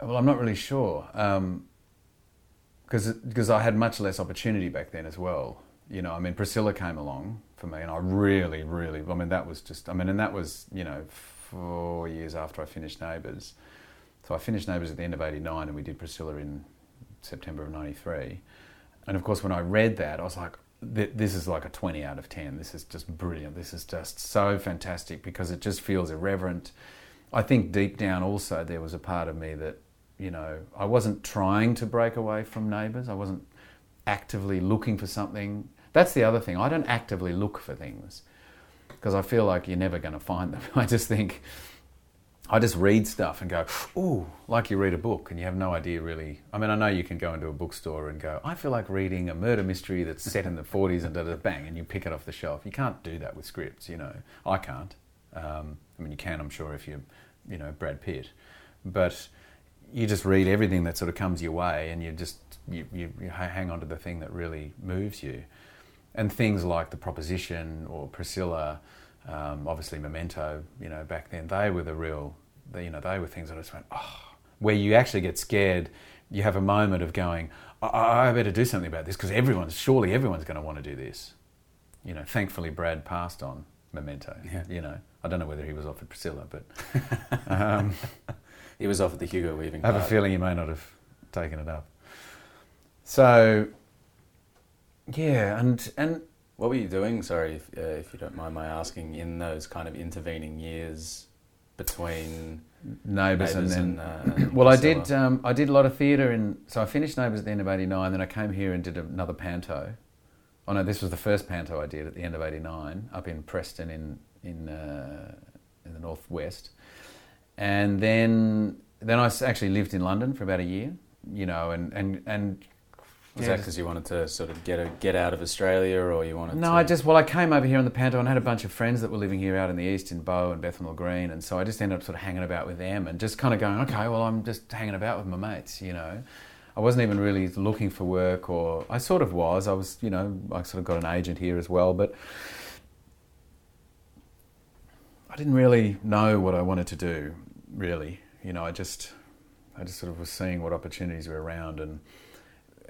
Well, I'm not really sure. Because um, because I had much less opportunity back then as well. You know, I mean, Priscilla came along for me, and I really, really, I mean, that was just, I mean, and that was, you know, four years after I finished Neighbours. So I finished Neighbours at the end of 89, and we did Priscilla in September of 93. And of course, when I read that, I was like, this is like a 20 out of 10. This is just brilliant. This is just so fantastic because it just feels irreverent. I think deep down also there was a part of me that, you know, I wasn't trying to break away from neighbours. I wasn't actively looking for something. That's the other thing. I don't actively look for things because I feel like you're never going to find them. I just think, I just read stuff and go, ooh, like you read a book and you have no idea really. I mean, I know you can go into a bookstore and go, I feel like reading a murder mystery that's set in the 40s and da da bang, and you pick it off the shelf. You can't do that with scripts, you know. I can't. Um, I mean, you can, I'm sure, if you're, you know, Brad Pitt. But you just read everything that sort of comes your way and you just, you, you, you hang on to the thing that really moves you. And things like The Proposition or Priscilla, um, obviously Memento, you know, back then, they were the real, you know, they were things that I just went, oh, where you actually get scared. You have a moment of going, I, I better do something about this because everyone's, surely everyone's going to want to do this. You know, thankfully Brad passed on Memento. Yeah. You know, I don't know whether he was offered Priscilla, but um, he was offered the Hugo Weaving. I have part. a feeling he may not have taken it up. So, yeah, and and what were you doing? Sorry, if, uh, if you don't mind my asking, in those kind of intervening years between Neighbours and then. and, uh, well, I did. Um, I did a lot of theatre, in. so I finished Neighbours at the end of '89. Then I came here and did another panto. Oh no, this was the first panto I did at the end of '89 up in Preston in in uh, in the northwest, and then then I actually lived in London for about a year. You know, and and and Was Yeah, that because you wanted to sort of get a, get out of Australia, or you wanted? To No, to... I just well, I came over here on the Panto and had a bunch of friends that were living here out in the east in Bow and Bethnal Green, and so I just ended up sort of hanging about with them and just kind of going, okay, well, I'm just hanging about with my mates, you know. I wasn't even really looking for work, or I sort of was. I was, you know, I sort of got an agent here as well, but I didn't really know what I wanted to do. Really, you know, I just, I just sort of was seeing what opportunities were around, and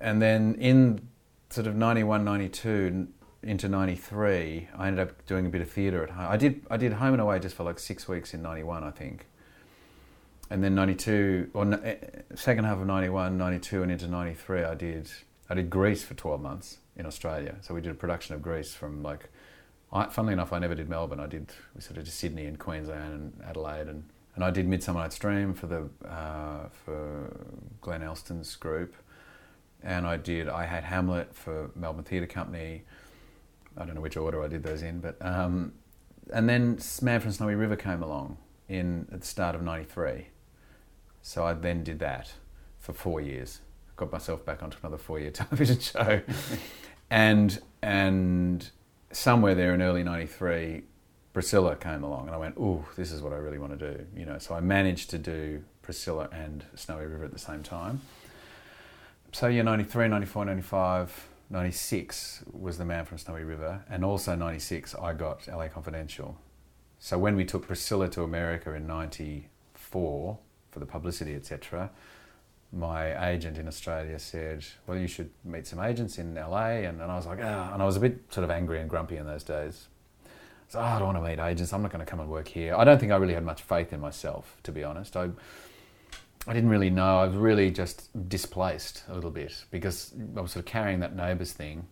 and then in sort of 91, 92 into 93, I ended up doing a bit of theatre at home. I did, I did Home and Away just for like six weeks in 91, I think. And then 92, or eh, second half of 91, 92 and into 93, I did, I did Grease for 12 months in Australia. So we did a production of Grease from like, I, funnily enough, I never did Melbourne. I did, we sort of did Sydney and Queensland and Adelaide. And, and I did Midsummer Night's Dream for the, uh, for Glenn Elston's group and I did. I had Hamlet for Melbourne Theatre Company. I don't know which order I did those in, but um, and then Man from Snowy River came along in at the start of '93. So I then did that for four years. Got myself back onto another four-year television show, and and somewhere there in early '93, Priscilla came along, and I went, "Ooh, this is what I really want to do." You know, so I managed to do Priscilla and Snowy River at the same time so yeah, 93, 94, 95, 96 was The Man from Snowy River, and also 96 I got LA Confidential. So when we took Priscilla to America in 94 for the publicity, etc., my agent in Australia said, well, you should meet some agents in LA, and, and I was like, ah, and I was a bit sort of angry and grumpy in those days. So oh, I don't want to meet agents. I'm not going to come and work here. I don't think I really had much faith in myself, to be honest. I I didn't really know. I was really just displaced a little bit because I was sort of carrying that neighbours thing,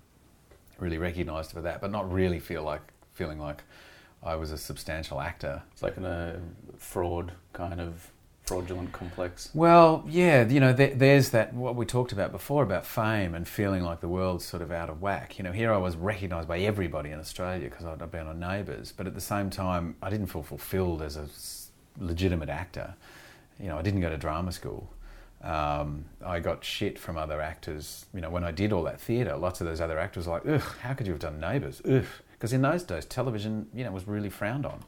really recognised for that, but not really feel like feeling like I was a substantial actor. It's like in a fraud kind of fraudulent complex. Well, yeah, you know, there, there's that what we talked about before about fame and feeling like the world's sort of out of whack. You know, here I was recognised by everybody in Australia because I'd been on Neighbours, but at the same time, I didn't feel fulfilled as a legitimate actor you know, I didn't go to drama school. Um, I got shit from other actors. You know, when I did all that theatre, lots of those other actors were like, ugh, how could you have done Neighbours? Ugh. Because in those days, television, you know, was really frowned on.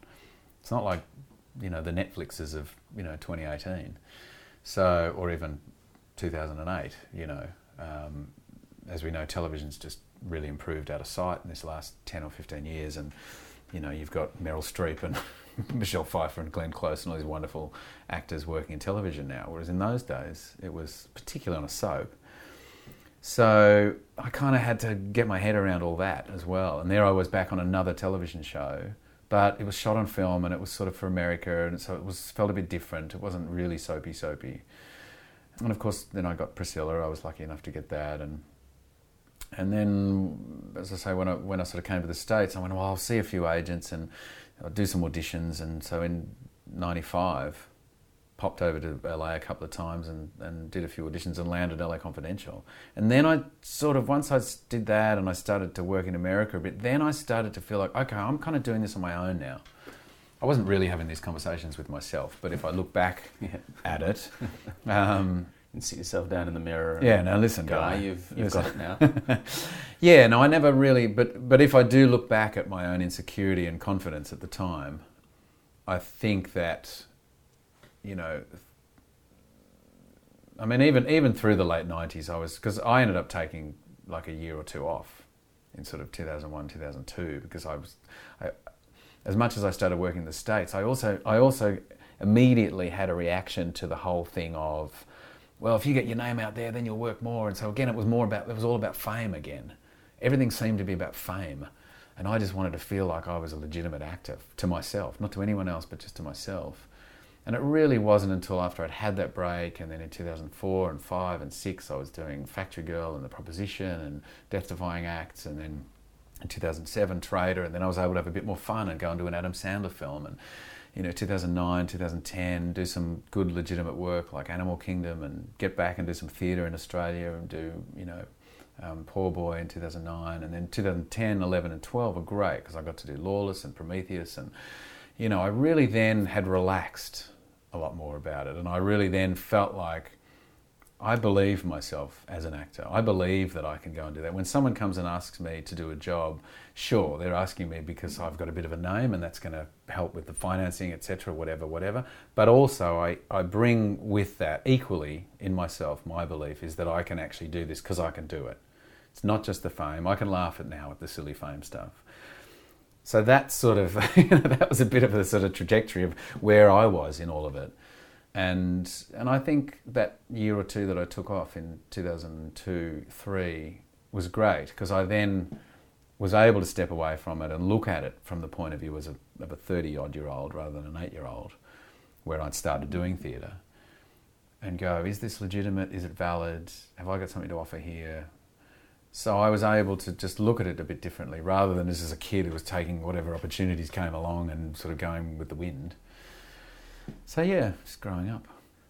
It's not like, you know, the Netflixes of, you know, 2018. So, or even 2008, you know. Um, as we know, television's just really improved out of sight in this last 10 or 15 years. And, you know, you've got Meryl Streep and Michelle Pfeiffer and Glenn Close and all these wonderful actors working in television now, whereas in those days it was particularly on a soap. So I kind of had to get my head around all that as well. And there I was back on another television show, but it was shot on film and it was sort of for America, and so it was felt a bit different. It wasn't really soapy soapy. And of course, then I got Priscilla. I was lucky enough to get that, and and then, as I say, when I when I sort of came to the states, I went, well, I'll see a few agents and I'll do some auditions. And so in '95, popped over to LA a couple of times and, and did a few auditions and landed LA Confidential. And then I sort of once I did that and I started to work in America a bit, then I started to feel like okay, I'm kind of doing this on my own now. I wasn't really having these conversations with myself, but if I look back at it. Um, and sit yourself down in the mirror. yeah, now listen, guy, guy, you've, you've listen. got it now. yeah, no, I never really, but but if I do look back at my own insecurity and confidence at the time, I think that, you know, I mean, even even through the late nineties, I was because I ended up taking like a year or two off in sort of two thousand one, two thousand two, because I was, I, as much as I started working in the states, I also I also immediately had a reaction to the whole thing of well, if you get your name out there, then you'll work more. And so again, it was more about, it was all about fame again. Everything seemed to be about fame. And I just wanted to feel like I was a legitimate actor to myself, not to anyone else, but just to myself. And it really wasn't until after I'd had that break, and then in 2004 and 5 and 6, I was doing Factory Girl and The Proposition and Death Defying Acts, and then in 2007, Traitor, and then I was able to have a bit more fun and go and do an Adam Sandler film. And you know, 2009, 2010, do some good legitimate work like Animal Kingdom and get back and do some theatre in Australia and do, you know, um, Poor Boy in 2009. And then 2010, 11 and 12 were great because I got to do Lawless and Prometheus. And, you know, I really then had relaxed a lot more about it. And I really then felt like I believe myself as an actor. I believe that I can go and do that. When someone comes and asks me to do a job, sure, they're asking me because I've got a bit of a name and that's going to help with the financing, etc., whatever, whatever. But also, I, I bring with that equally in myself my belief is that I can actually do this because I can do it. It's not just the fame. I can laugh at now at the silly fame stuff. So that's sort of, you know, that was a bit of a sort of trajectory of where I was in all of it and and I think that year or two that I took off in 2002 3 was great because I then was able to step away from it and look at it from the point of view as a, of a 30 odd year old rather than an 8 year old where I'd started doing theatre and go is this legitimate? Is it valid? Have I got something to offer here? So I was able to just look at it a bit differently rather than as a kid who was taking whatever opportunities came along and sort of going with the wind so yeah, just growing up.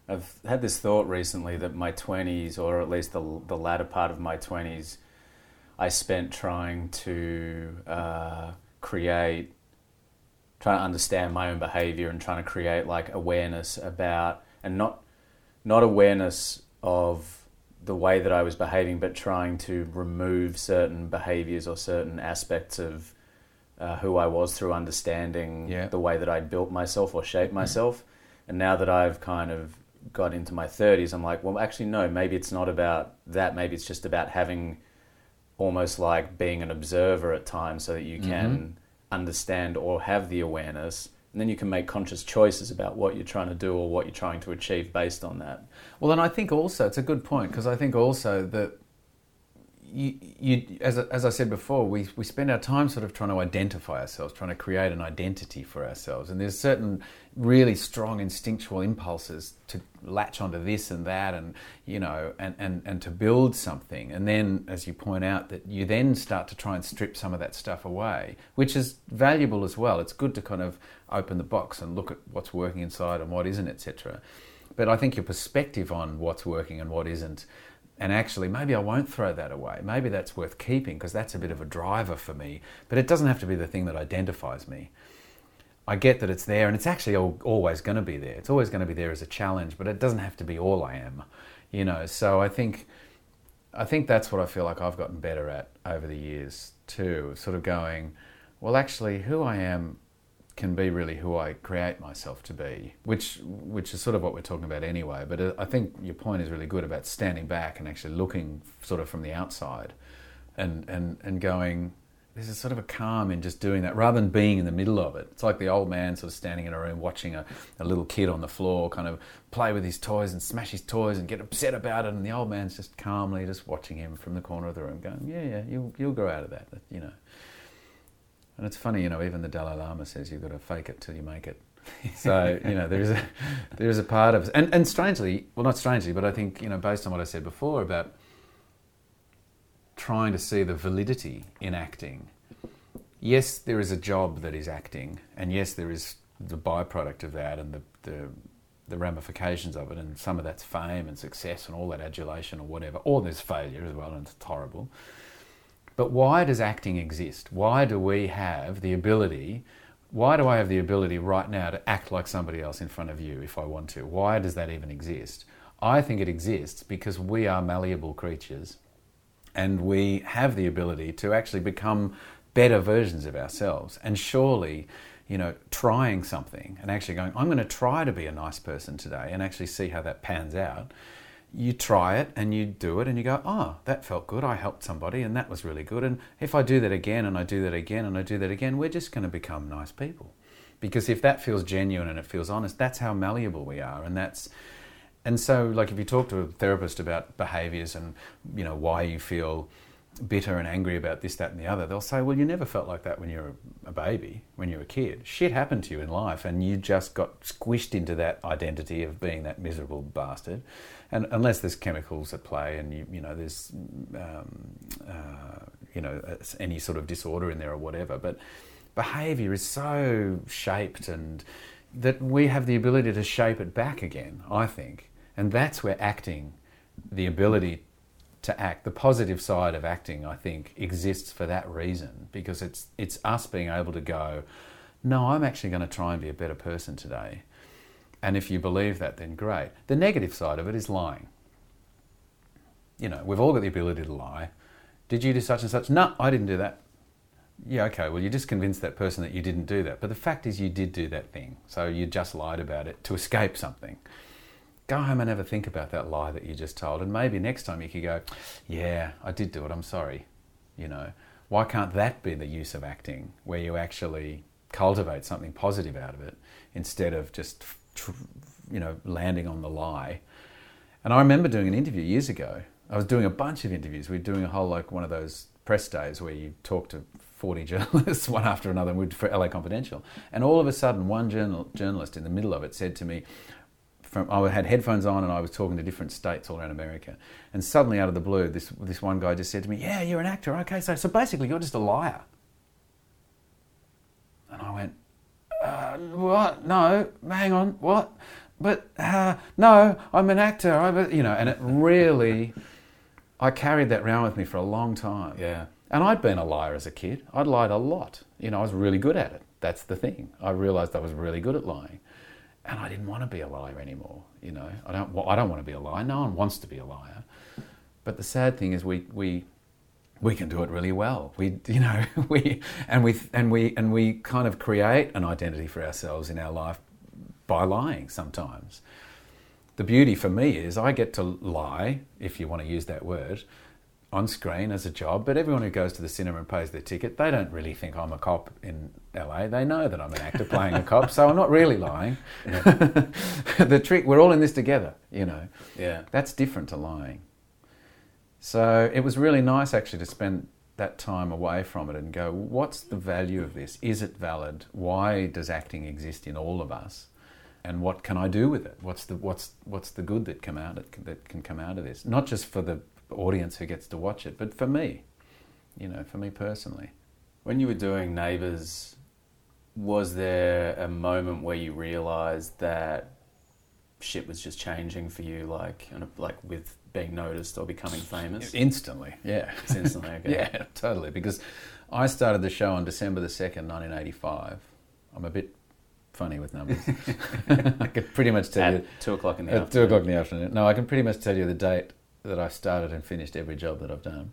I've had this thought recently that my 20s, or at least the, the latter part of my 20s, I spent trying to uh, create, trying to understand my own behavior and trying to create like awareness about, and not, not awareness of the way that I was behaving, but trying to remove certain behaviors or certain aspects of uh, who I was through understanding yeah. the way that I'd built myself or shaped myself. Mm. And now that I've kind of got into my 30s, I'm like, well, actually, no, maybe it's not about that. Maybe it's just about having almost like being an observer at times so that you can mm-hmm. understand or have the awareness. And then you can make conscious choices about what you're trying to do or what you're trying to achieve based on that. Well, and I think also it's a good point because I think also that you, you, as, as I said before, we, we spend our time sort of trying to identify ourselves, trying to create an identity for ourselves. And there's certain really strong instinctual impulses to latch onto this and that and, you know, and, and, and to build something. And then, as you point out, that you then start to try and strip some of that stuff away, which is valuable as well. It's good to kind of open the box and look at what's working inside and what isn't, etc. But I think your perspective on what's working and what isn't and actually maybe I won't throw that away. Maybe that's worth keeping because that's a bit of a driver for me, but it doesn't have to be the thing that identifies me. I get that it's there and it's actually always going to be there. It's always going to be there as a challenge, but it doesn't have to be all I am, you know. So I think I think that's what I feel like I've gotten better at over the years too, sort of going, well actually who I am can be really who I create myself to be, which which is sort of what we're talking about anyway. But uh, I think your point is really good about standing back and actually looking sort of from the outside, and and and going. There's a sort of a calm in just doing that rather than being in the middle of it. It's like the old man sort of standing in a room watching a, a little kid on the floor kind of play with his toys and smash his toys and get upset about it. And the old man's just calmly just watching him from the corner of the room going, yeah, yeah, you'll, you'll grow out of that, you know. And it's funny, you know, even the Dalai Lama says you've got to fake it till you make it. So you know, there's a there's a part of and and strangely, well, not strangely, but I think you know, based on what I said before about trying to see the validity in acting. Yes, there is a job that is acting, and yes, there is the byproduct of that and the, the the ramifications of it, and some of that's fame and success and all that adulation or whatever, or there's failure as well, and it's horrible. But why does acting exist? Why do we have the ability? Why do I have the ability right now to act like somebody else in front of you if I want to? Why does that even exist? I think it exists because we are malleable creatures and we have the ability to actually become better versions of ourselves. And surely, you know, trying something and actually going, I'm going to try to be a nice person today and actually see how that pans out you try it and you do it and you go, oh, that felt good. I helped somebody and that was really good. And if I do that again and I do that again and I do that again, we're just going to become nice people. Because if that feels genuine and it feels honest, that's how malleable we are. And that's, and so like if you talk to a therapist about behaviors and, you know, why you feel bitter and angry about this, that, and the other, they'll say, Well, you never felt like that when you were a baby, when you were a kid. Shit happened to you in life, and you just got squished into that identity of being that miserable bastard. And unless there's chemicals at play, and you, you know, there's, um, uh, you know, any sort of disorder in there or whatever. But behavior is so shaped, and that we have the ability to shape it back again, I think. And that's where acting, the ability to act. The positive side of acting, I think, exists for that reason because it's it's us being able to go, no, I'm actually going to try and be a better person today. And if you believe that, then great. The negative side of it is lying. you know, we've all got the ability to lie. Did you do such and such? No, I didn't do that. Yeah, okay, well, you just convinced that person that you didn't do that. But the fact is, you did do that thing. So you just lied about it to escape something. Go home and a think about that lie that you just told. And maybe next time you could go, yeah, I did do it, I'm sorry. You know, why can't that be the use of acting where you actually cultivate something positive out of it instead of just, you know, landing on the lie? And I remember doing an interview years ago. I was doing a bunch of interviews. We were doing a whole, like, one of those press days where you talk to 40 journalists one after another for LA Confidential. And all of a sudden, one journal, journalist in the middle of it said to me, from, I had headphones on and I was talking to different states all around America. And suddenly, out of the blue, this, this one guy just said to me, Yeah, you're an actor. Okay, so, so basically, you're just a liar. And I went, uh, What? No, hang on, what? But uh, no, I'm an actor. I'm a, you know, and it really, I carried that around with me for a long time. Yeah. And I'd been a liar as a kid. I'd lied a lot. You know, I was really good at it. That's the thing. I realised I was really good at lying and I didn't want to be a liar anymore. You know, I don't. I don't want to be a liar. No one wants to be a liar. But the sad thing is, we we we can do it really well. We you know we and we and we and we kind of create an identity for ourselves in our life by lying sometimes. The beauty for me is I get to lie, if you want to use that word, on screen as a job, but everyone who goes to the cinema and pays their ticket, they don't really think I'm a cop in LA. They know that I'm an actor playing a cop, so I'm not really lying. Yeah. the trick, we're all in this together, you know. Yeah. That's different to lying. So it was really nice actually to spend that time away from it and go, what's the value of this? Is it valid? Why does acting exist in all of us? And what can I do with it? What's the what's what's the good that come out that can come out of this? Not just for the audience who gets to watch it, but for me, you know, for me personally. When you were doing Neighbours, was there a moment where you realised that shit was just changing for you, like like with being noticed or becoming famous? Instantly, yeah. It's instantly, okay. yeah, totally. Because I started the show on December the 2nd, 1985. I'm a bit funny with numbers. I could pretty much tell at you. Two o'clock in the at afternoon. Two o'clock in the afternoon. No, I can pretty much tell you the date that I started and finished every job that I've done.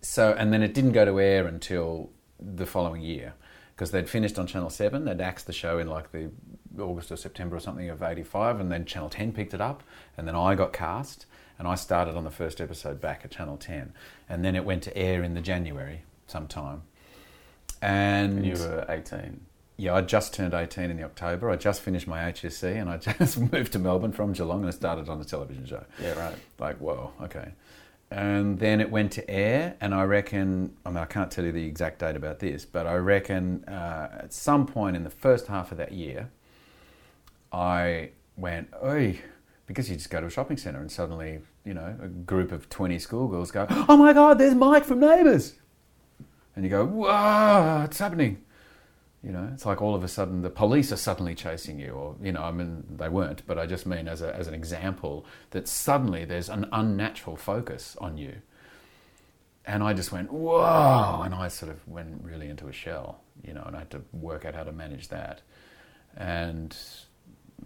So, and then it didn't go to air until the following year because they'd finished on Channel 7. They'd axed the show in like the August or September or something of 85, and then Channel 10 picked it up, and then I got cast, and I started on the first episode back at Channel 10. And then it went to air in the January sometime. And, and you were 18 yeah, I just turned 18 in the October. I just finished my HSC and I just moved to Melbourne from Geelong and I started on a television show. Yeah, right. Like, whoa, okay. And then it went to air, and I reckon, I mean, I can't tell you the exact date about this, but I reckon uh, at some point in the first half of that year, I went, oi, because you just go to a shopping centre and suddenly, you know, a group of 20 schoolgirls go, oh my God, there's Mike from Neighbours. And you go, whoa, what's happening? You know, it's like all of a sudden the police are suddenly chasing you, or you know, I mean, they weren't, but I just mean as a, as an example that suddenly there's an unnatural focus on you. And I just went whoa, and I sort of went really into a shell, you know, and I had to work out how to manage that. And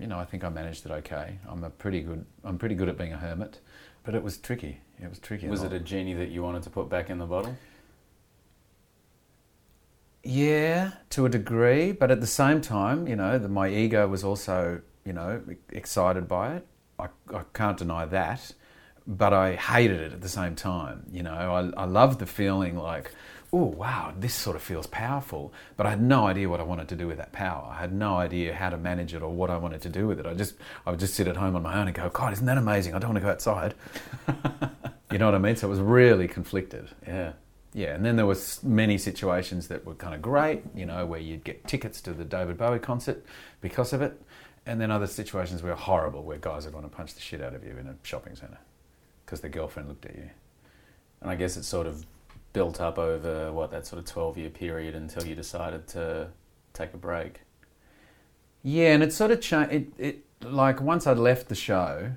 you know, I think I managed it okay. I'm a pretty good. I'm pretty good at being a hermit, but it was tricky. It was tricky. Was it a genie that you wanted to put back in the bottle? Yeah, to a degree, but at the same time, you know, the, my ego was also, you know, excited by it. I, I can't deny that, but I hated it at the same time. You know, I, I loved the feeling like, oh, wow, this sort of feels powerful, but I had no idea what I wanted to do with that power. I had no idea how to manage it or what I wanted to do with it. I just, I would just sit at home on my own and go, God, isn't that amazing? I don't want to go outside. you know what I mean? So it was really conflicted. Yeah. Yeah, and then there was many situations that were kind of great, you know, where you'd get tickets to the David Bowie concert because of it, and then other situations were horrible, where guys would want to punch the shit out of you in a shopping centre because their girlfriend looked at you. And I guess it sort of built up over what that sort of twelve year period until you decided to take a break. Yeah, and it sort of changed. It, it like once I'd left the show,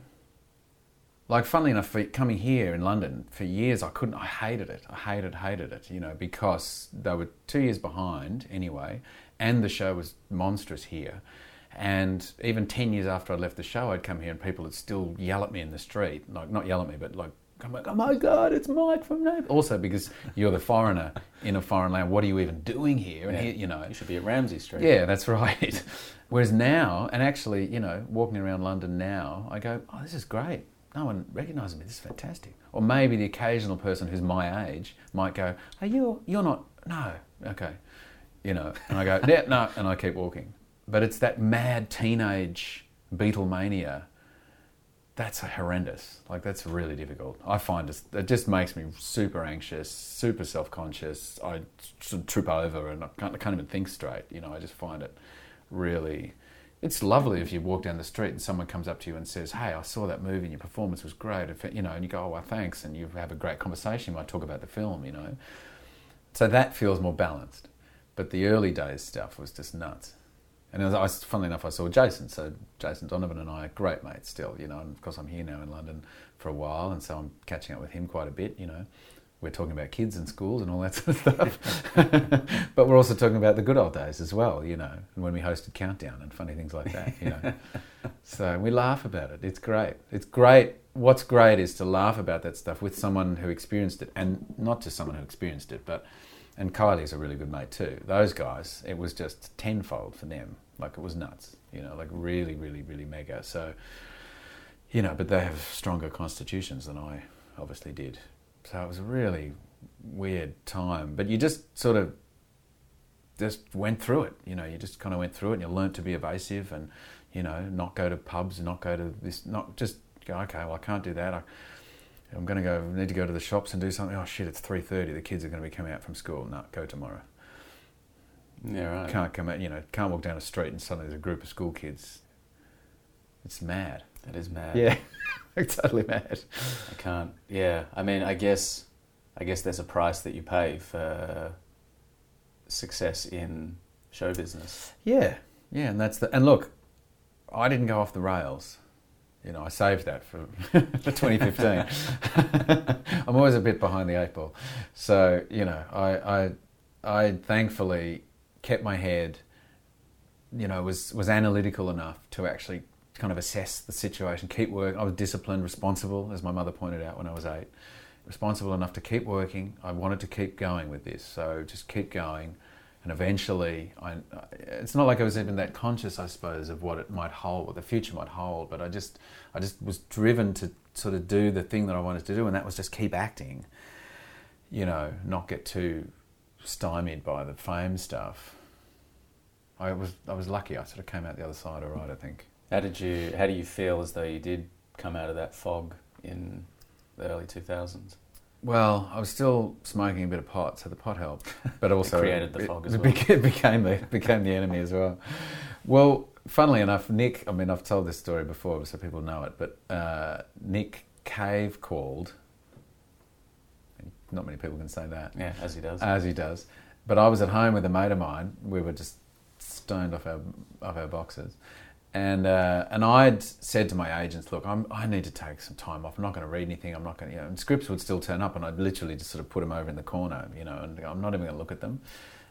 like funnily enough, for coming here in London for years, I couldn't. I hated it. I hated, hated it. You know, because they were two years behind anyway, and the show was monstrous here. And even ten years after I left the show, I'd come here and people would still yell at me in the street, like not yell at me, but like oh come back. Oh my God, it's Mike from Neighbours. Also because you're the foreigner in a foreign land. What are you even doing here? And Yeah. here, you know, You should be at Ramsay Street. yeah, that's right. Whereas now, and actually, you know, walking around London now, I go, oh, this is great. No one recognises me. This is fantastic. Or maybe the occasional person who's my age might go, are you, you're not, no, okay. You know, and I go, yeah, no, and I keep walking. But it's that mad teenage Beatlemania. That's horrendous. Like, that's really difficult. I find it, it just makes me super anxious, super self conscious. I sort of trip over and I can't, I can't even think straight. You know, I just find it really. It's lovely if you walk down the street and someone comes up to you and says, "Hey, I saw that movie and your performance was great." If, you know, and you go, "Oh, well, thanks," and you have a great conversation. You might talk about the film. You know, so that feels more balanced. But the early days stuff was just nuts. And as I, funnily enough, I saw Jason. So Jason Donovan and I are great mates still, you know. And of course, I'm here now in London for a while, and so I'm catching up with him quite a bit, you know. We're talking about kids and schools and all that sort of stuff. but we're also talking about the good old days as well, you know, and when we hosted Countdown and funny things like that, you know. so we laugh about it. It's great. It's great. What's great is to laugh about that stuff with someone who experienced it, and not just someone who experienced it, but and Kylie's a really good mate too. Those guys, it was just tenfold for them. Like it was nuts, you know, like really, really, really mega. So, you know, but they have stronger constitutions than I obviously did. So it was a really weird time. But you just sort of just went through it. You know, you just kind of went through it and you learnt to be evasive and, you know, not go to pubs, and not go to this, not just go, okay, well, I can't do that. I, I'm going to go, need to go to the shops and do something. Oh shit, it's 3.30. The kids are going to be coming out from school. No, go tomorrow. Yeah, right. Can't come out, you know, can't walk down a street and suddenly there's a group of school kids. It's mad. That is mad. Yeah, totally mad. I can't. Yeah, I mean, I guess, I guess there's a price that you pay for success in show business. Yeah, yeah, and that's the and look, I didn't go off the rails. You know, I saved that for, for 2015. I'm always a bit behind the eight ball, so you know, I I, I thankfully kept my head. You know, was was analytical enough to actually kind of assess the situation, keep working. I was disciplined, responsible, as my mother pointed out when I was eight. Responsible enough to keep working. I wanted to keep going with this, so just keep going and eventually I, it's not like I was even that conscious I suppose of what it might hold what the future might hold but I just I just was driven to sort of do the thing that I wanted to do and that was just keep acting you know not get too stymied by the fame stuff I was I was lucky I sort of came out the other side all right I think How did you? How do you feel as though you did come out of that fog in the early 2000s? Well, I was still smoking a bit of pot, so the pot helped, but also created the it- fog as it well. beca- became the became the enemy as well. Well, funnily enough, Nick. I mean, I've told this story before, so people know it. But uh, Nick Cave called. Not many people can say that Yeah, as he does. as he does. But I was at home with a mate of mine. We were just stoned off our off our boxes, and uh, and I'd said to my agents, "Look, I'm, I need to take some time off. I'm not going to read anything. I'm not going to." You know, and scripts would still turn up, and I'd literally just sort of put them over in the corner, you know, and I'm not even going to look at them.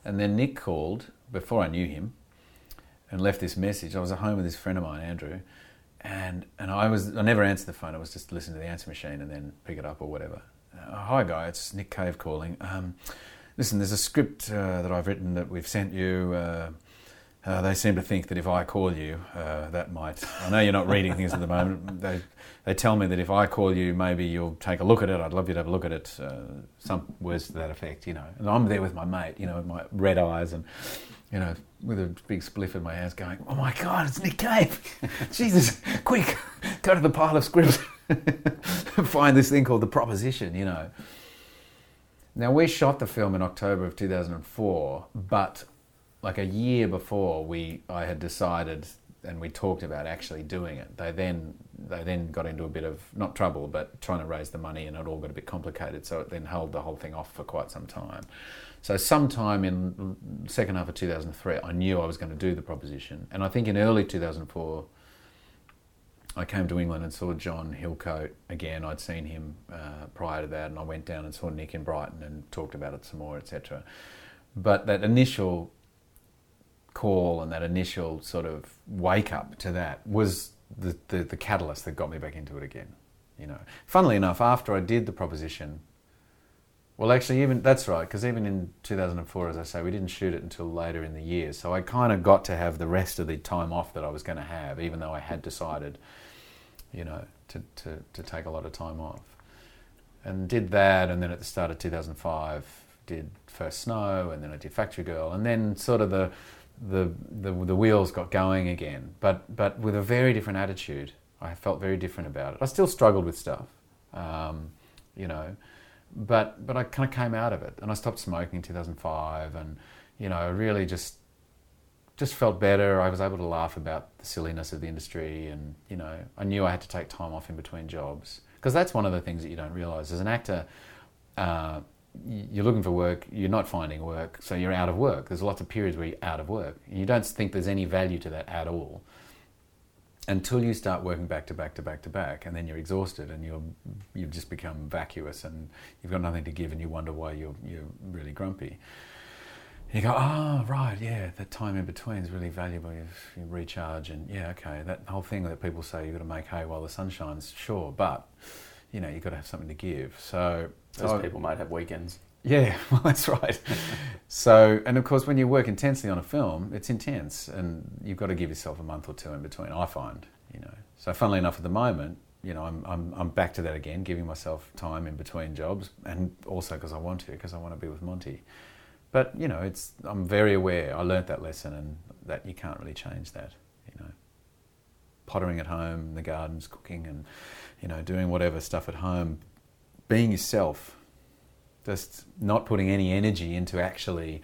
And then Nick called before I knew him, and left this message. I was at home with this friend of mine, Andrew, and and I was I never answered the phone. I was just listening to the answer machine and then pick it up or whatever. Uh, Hi, guy. It's Nick Cave calling. Um, listen, there's a script uh, that I've written that we've sent you. Uh, they seem to think that if I call you, uh, that might. I know you're not reading things at the moment. They they tell me that if I call you, maybe you'll take a look at it. I'd love you to have a look at it. Uh, some words to that effect, you know. And I'm there with my mate, you know, with my red eyes and you know, with a big spliff in my hands, going, "Oh my God, it's Nick Cave! Jesus, quick, go to the pile of script, find this thing called the proposition." You know. Now we shot the film in October of 2004, but like a year before, we I had decided and we talked about actually doing it. They then they then got into a bit of not trouble, but trying to raise the money, and it all got a bit complicated. So it then held the whole thing off for quite some time. So sometime in second half of 2003, I knew I was going to do the proposition, and I think in early 2004. I came to England and saw John Hillcoat again. I'd seen him uh, prior to that, and I went down and saw Nick in Brighton and talked about it some more, etc. But that initial call and that initial sort of wake up to that was the, the, the catalyst that got me back into it again. You know, funnily enough, after I did the proposition, well, actually, even that's right, because even in 2004, as I say, we didn't shoot it until later in the year. So I kind of got to have the rest of the time off that I was going to have, even though I had decided, you know, to, to, to take a lot of time off. And did that, and then at the start of 2005, did First Snow, and then I did Factory Girl, and then sort of the, the, the, the wheels got going again, but, but with a very different attitude. I felt very different about it. I still struggled with stuff, um, you know but but I kind of came out of it, and I stopped smoking in 2005, and you know, really just just felt better. I was able to laugh about the silliness of the industry, and you know, I knew I had to take time off in between jobs because that's one of the things that you don't realize as an actor. Uh, you're looking for work, you're not finding work, so you're out of work. There's lots of periods where you're out of work. You don't think there's any value to that at all until you start working back to back to back to back, and then you're exhausted and you're you've just become vacuous and you've got nothing to give, and you wonder why you're you're really grumpy. You go, oh right, yeah, that time in between is really valuable. You, you recharge, and yeah, okay, that whole thing that people say you've got to make hay while the sun shines, sure, but you know you've got to have something to give. So those so, people might have weekends. Yeah, well, that's right. so, and of course, when you work intensely on a film, it's intense, and you've got to give yourself a month or two in between. I find, you know. So, funnily enough, at the moment, you know, I'm I'm, I'm back to that again, giving myself time in between jobs, and also because I want to, because I want to be with Monte. But you know, it's I'm very aware. I learnt that lesson, and that you can't really change that. You know, pottering at home, the gardens, cooking, and you know, doing whatever stuff at home, being yourself just not putting any energy into actually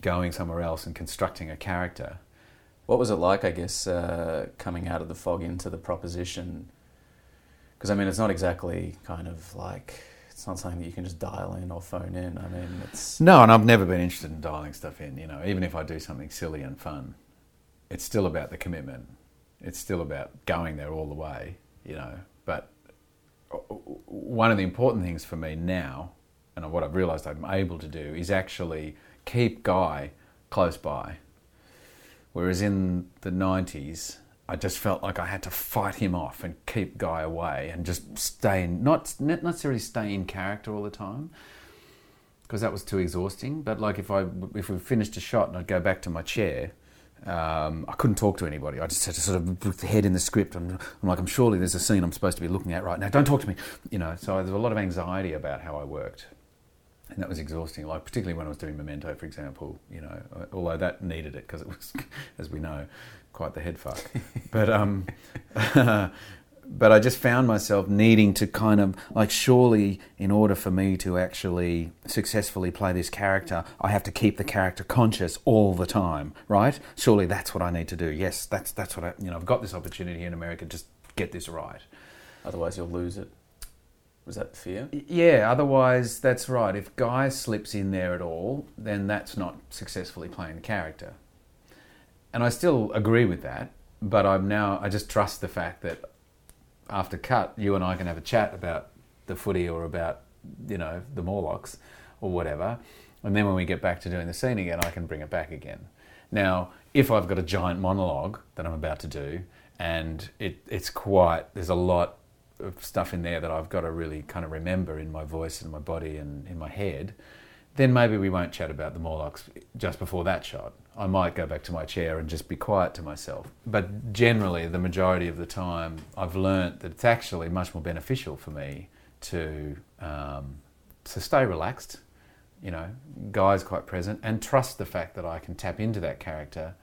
going somewhere else and constructing a character. What was it like, I guess, uh, coming out of the fog into the proposition? Because, I mean, it's not exactly kind of like, it's not something that you can just dial in or phone in. I mean, it's. No, and I've never been interested in dialing stuff in, you know, even if I do something silly and fun, it's still about the commitment. It's still about going there all the way, you know. But one of the important things for me now, and what I've realised I'm able to do, is actually keep Guy close by. Whereas in the 90s, I just felt like I had to fight him off and keep Guy away and just stay in, not, not necessarily stay in character all the time, because that was too exhausting. But like if I if we finished a shot and I'd go back to my chair, um, I couldn't talk to anybody. I just had to sort of head in the script. I'm, I'm, like, I'm surely there's a scene I'm supposed to be looking at right now. Don't talk to me. You know, so there's a lot of anxiety about how I worked. And that was exhausting, like particularly when I was doing Memento, for example. You know, although that needed it because it was, as we know, quite the head fuck. but um, but I just found myself needing to kind of like surely in order for me to actually successfully play this character I have to keep the character conscious all the time right? Surely that's what I need to do. Yes that's that's what I you know I've got this opportunity in America just get this right. Otherwise you'll lose it. Was that fear? Yeah otherwise that's right. If Guy slips in there at all then that's not successfully playing the character. And I still agree with that but I'm now I just trust the fact that after cut, you and I can have a chat about the footy or about, you know, the Morlocks or whatever. And then when we get back to doing the scene again, I can bring it back again. Now, if I've got a giant monologue that I'm about to do, and it, it's quite, there's a lot of stuff in there that I've got to really kind of remember in my voice and my body and in my head, then maybe we won't chat about the Morlocks just before that shot. I might go back to my chair and just be quiet to myself. But generally, the majority of the time, I've learnt that it's actually much more beneficial for me to um, to stay relaxed. You know, Guy's quite present, and trust the fact that I can tap into that character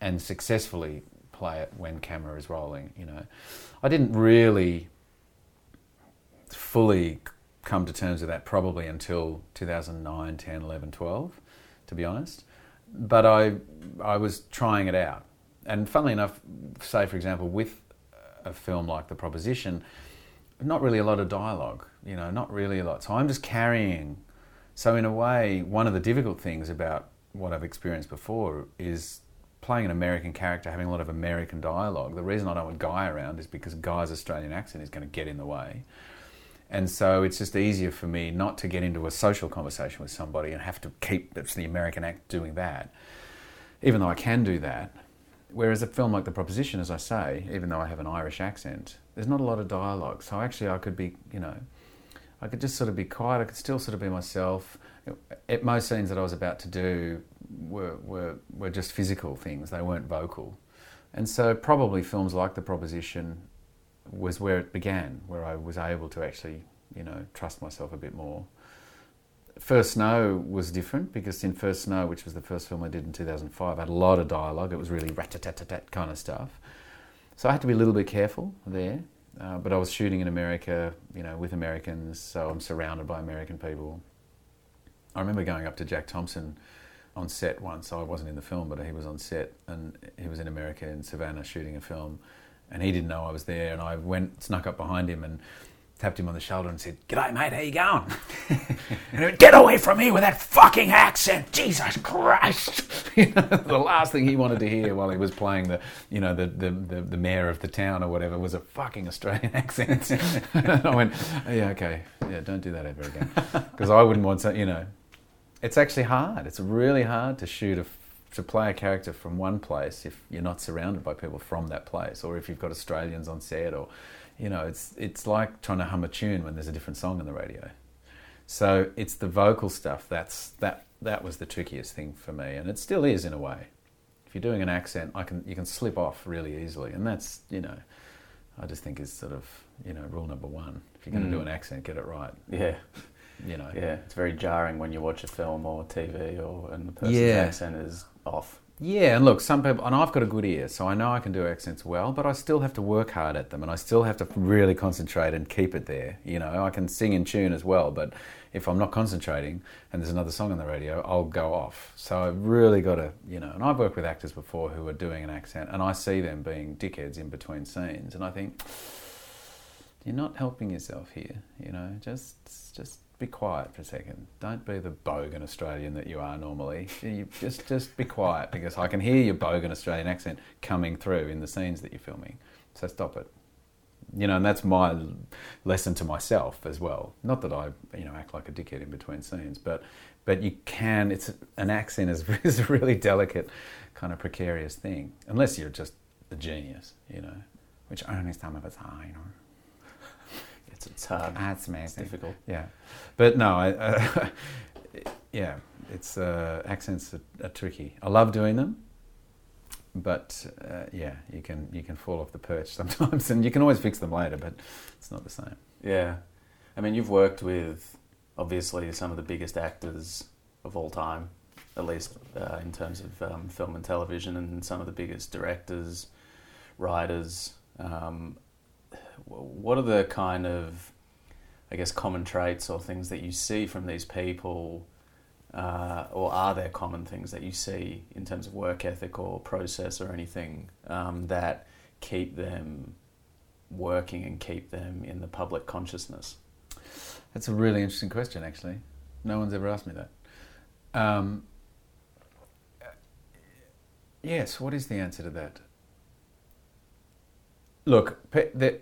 and successfully play it when camera is rolling. You know, I didn't really fully come to terms with that probably until 2009, 10, 11, 12, to be honest but I, I was trying it out. And funnily enough, say for example, with a film like The Proposition, not really a lot of dialogue, you know, not really a lot. So I'm just carrying. So in a way, one of the difficult things about what I've experienced before is playing an American character, having a lot of American dialogue. The reason I don't want Guy around is because Guy's Australian accent is going to get in the way. And so it's just easier for me not to get into a social conversation with somebody and have to keep it's the American act doing that. Even though I can do that, Whereas a film like The Proposition, as I say, even though I have an Irish accent, there's not a lot of dialogue. So actually, I could be, you know, I could just sort of be quiet. I could still sort of be myself. It, most scenes that I was about to do were, were, were just physical things, they weren't vocal. And so, probably films like The Proposition was where it began, where I was able to actually, you know, trust myself a bit more. First Snow was different because in First Snow, which was the first film I did in 2005, I had a lot of dialogue. It was really rat tat tat tat kind of stuff. So I had to be a little bit careful there. Uh, but I was shooting in America, you know, with Americans, so I'm surrounded by American people. I remember going up to Jack Thompson on set once. I wasn't in the film, but he was on set, and he was in America in Savannah shooting a film, and he didn't know I was there. And I went, snuck up behind him, and tapped him on the shoulder and said, G'day, mate, how you going? and he went, Get away from me with that fucking accent, Jesus Christ! the last thing he wanted to hear while he was playing the, you know, the, the, the, the mayor of the town or whatever was a fucking Australian accent. and I went, Yeah, okay, yeah, don't do that ever again. Because I wouldn't want to, you know, it's actually hard. It's really hard to shoot a to play a character from one place if you're not surrounded by people from that place, or if you've got Australians on set, or you know, it's it's like trying to hum a tune when there's a different song on the radio. So it's the vocal stuff that's that that was the trickiest thing for me, and it still is in a way. If you're doing an accent, I can you can slip off really easily, and that's you know, I just think is sort of you know rule number one. If you're going to Mm. do an accent, get it right. Yeah, You know. yeah. It's very jarring when you watch a film or TV or and the person's Yeah. accent is off. Yeah, and look, some people, and I've got a good ear, so I know I can do accents well, but I still have to work hard at them, and I still have to really concentrate and keep it there. You know, I can sing in tune as well, but if I'm not concentrating and there's another song on the radio, I'll go off. So I've really got to, you know, and I've worked with actors before who are doing an accent, and I see them being dickheads in between scenes, and I think, you're not helping yourself here, you know, just, just be quiet for a second. Don't be the bogan Australian that you are normally. You just just be quiet because I can hear your bogan Australian accent coming through in the scenes that you're filming. So stop it. You know, and that's my lesson to myself as well. Not that I, you know, act like a dickhead in between scenes, but but you can. It's an accent is, is a really delicate, kind of precarious thing. Unless you're just a genius, you know, which only some of us are. You know, It's hard. that's amazing. It's difficult. Yeah, but no, I, uh, yeah, it's uh, accents are, are tricky. I love doing them, but uh, yeah, you can you can fall off the perch sometimes, and you can always fix them later, but it's not the same. Yeah, I mean, you've worked with obviously some of the biggest actors of all time, at least uh, in terms of um, film and television, and some of the biggest directors, writers. Um, what are the kind of, I guess, common traits or things that you see from these people? Uh, or are there common things that you see in terms of work ethic or process or anything um, that keep them working and keep them in the public consciousness? That's a really interesting question, actually. No one's ever asked me that. Um, yes, what is the answer to that? Look, there,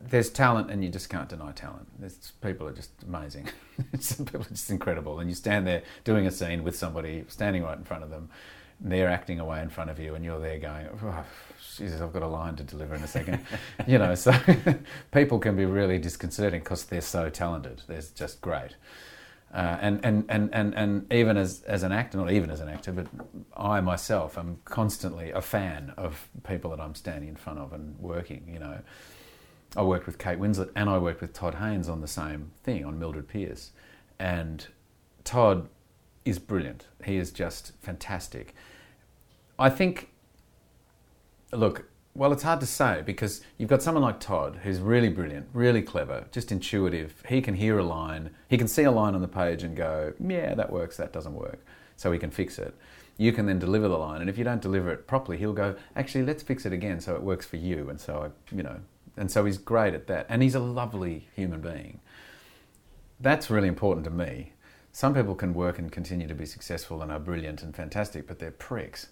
there's talent, and you just can't deny talent. There's, people are just amazing. Some people are just incredible, and you stand there doing a scene with somebody, standing right in front of them. And they're acting away in front of you, and you're there going, oh, Jesus, I've got a line to deliver in a second. you know, so people can be really disconcerting because they're so talented. They're just great. Uh, and, and, and, and, and even as, as an actor, not even as an actor, but I myself am constantly a fan of people that I'm standing in front of and working, you know. I worked with Kate Winslet and I worked with Todd Haynes on the same thing, on Mildred Pierce. And Todd is brilliant. He is just fantastic. I think, look, well, it's hard to say because you've got someone like Todd who's really brilliant, really clever, just intuitive. He can hear a line, he can see a line on the page and go, yeah, that works, that doesn't work. So he can fix it. You can then deliver the line, and if you don't deliver it properly, he'll go, actually, let's fix it again so it works for you. And so, I, you know, and so he's great at that. And he's a lovely human being. That's really important to me. Some people can work and continue to be successful and are brilliant and fantastic, but they're pricks